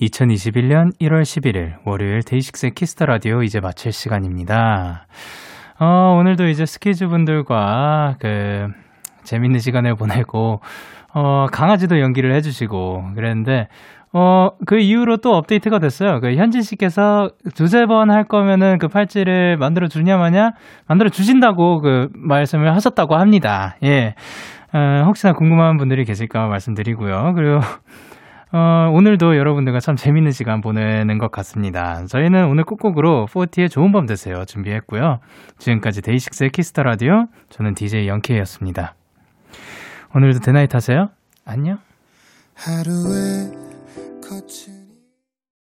2021년 1월 11일 월요일 데이식스의 키스 더 라디오 이제 마칠 시간입니다. 어, 오늘도 이제 스키즈 분들과 그 재밌는 시간을 보내고 어, 강아지도 연기를 해주시고 그랬는데 어, 그 이후로 또 업데이트가 됐어요. 그 현진 씨께서 두세 번 할 거면은 그 팔찌를 만들어 주냐 마냐 만들어 주신다고 그 말씀을 하셨다고 합니다. 예. 어, 혹시나 궁금한 분들이 계실까 말씀드리고요. 그리고 어, 오늘도 여러분들과 참 재밌는 시간 보내는 것 같습니다. 저희는 오늘 끝곡으로 40의 좋은 밤 되세요 준비했고요. 지금까지 데이식스의 키스 더 라디오 저는 DJ 영케이였습니다. 오늘도 데나잇 하세요. 안녕. 하루에 거친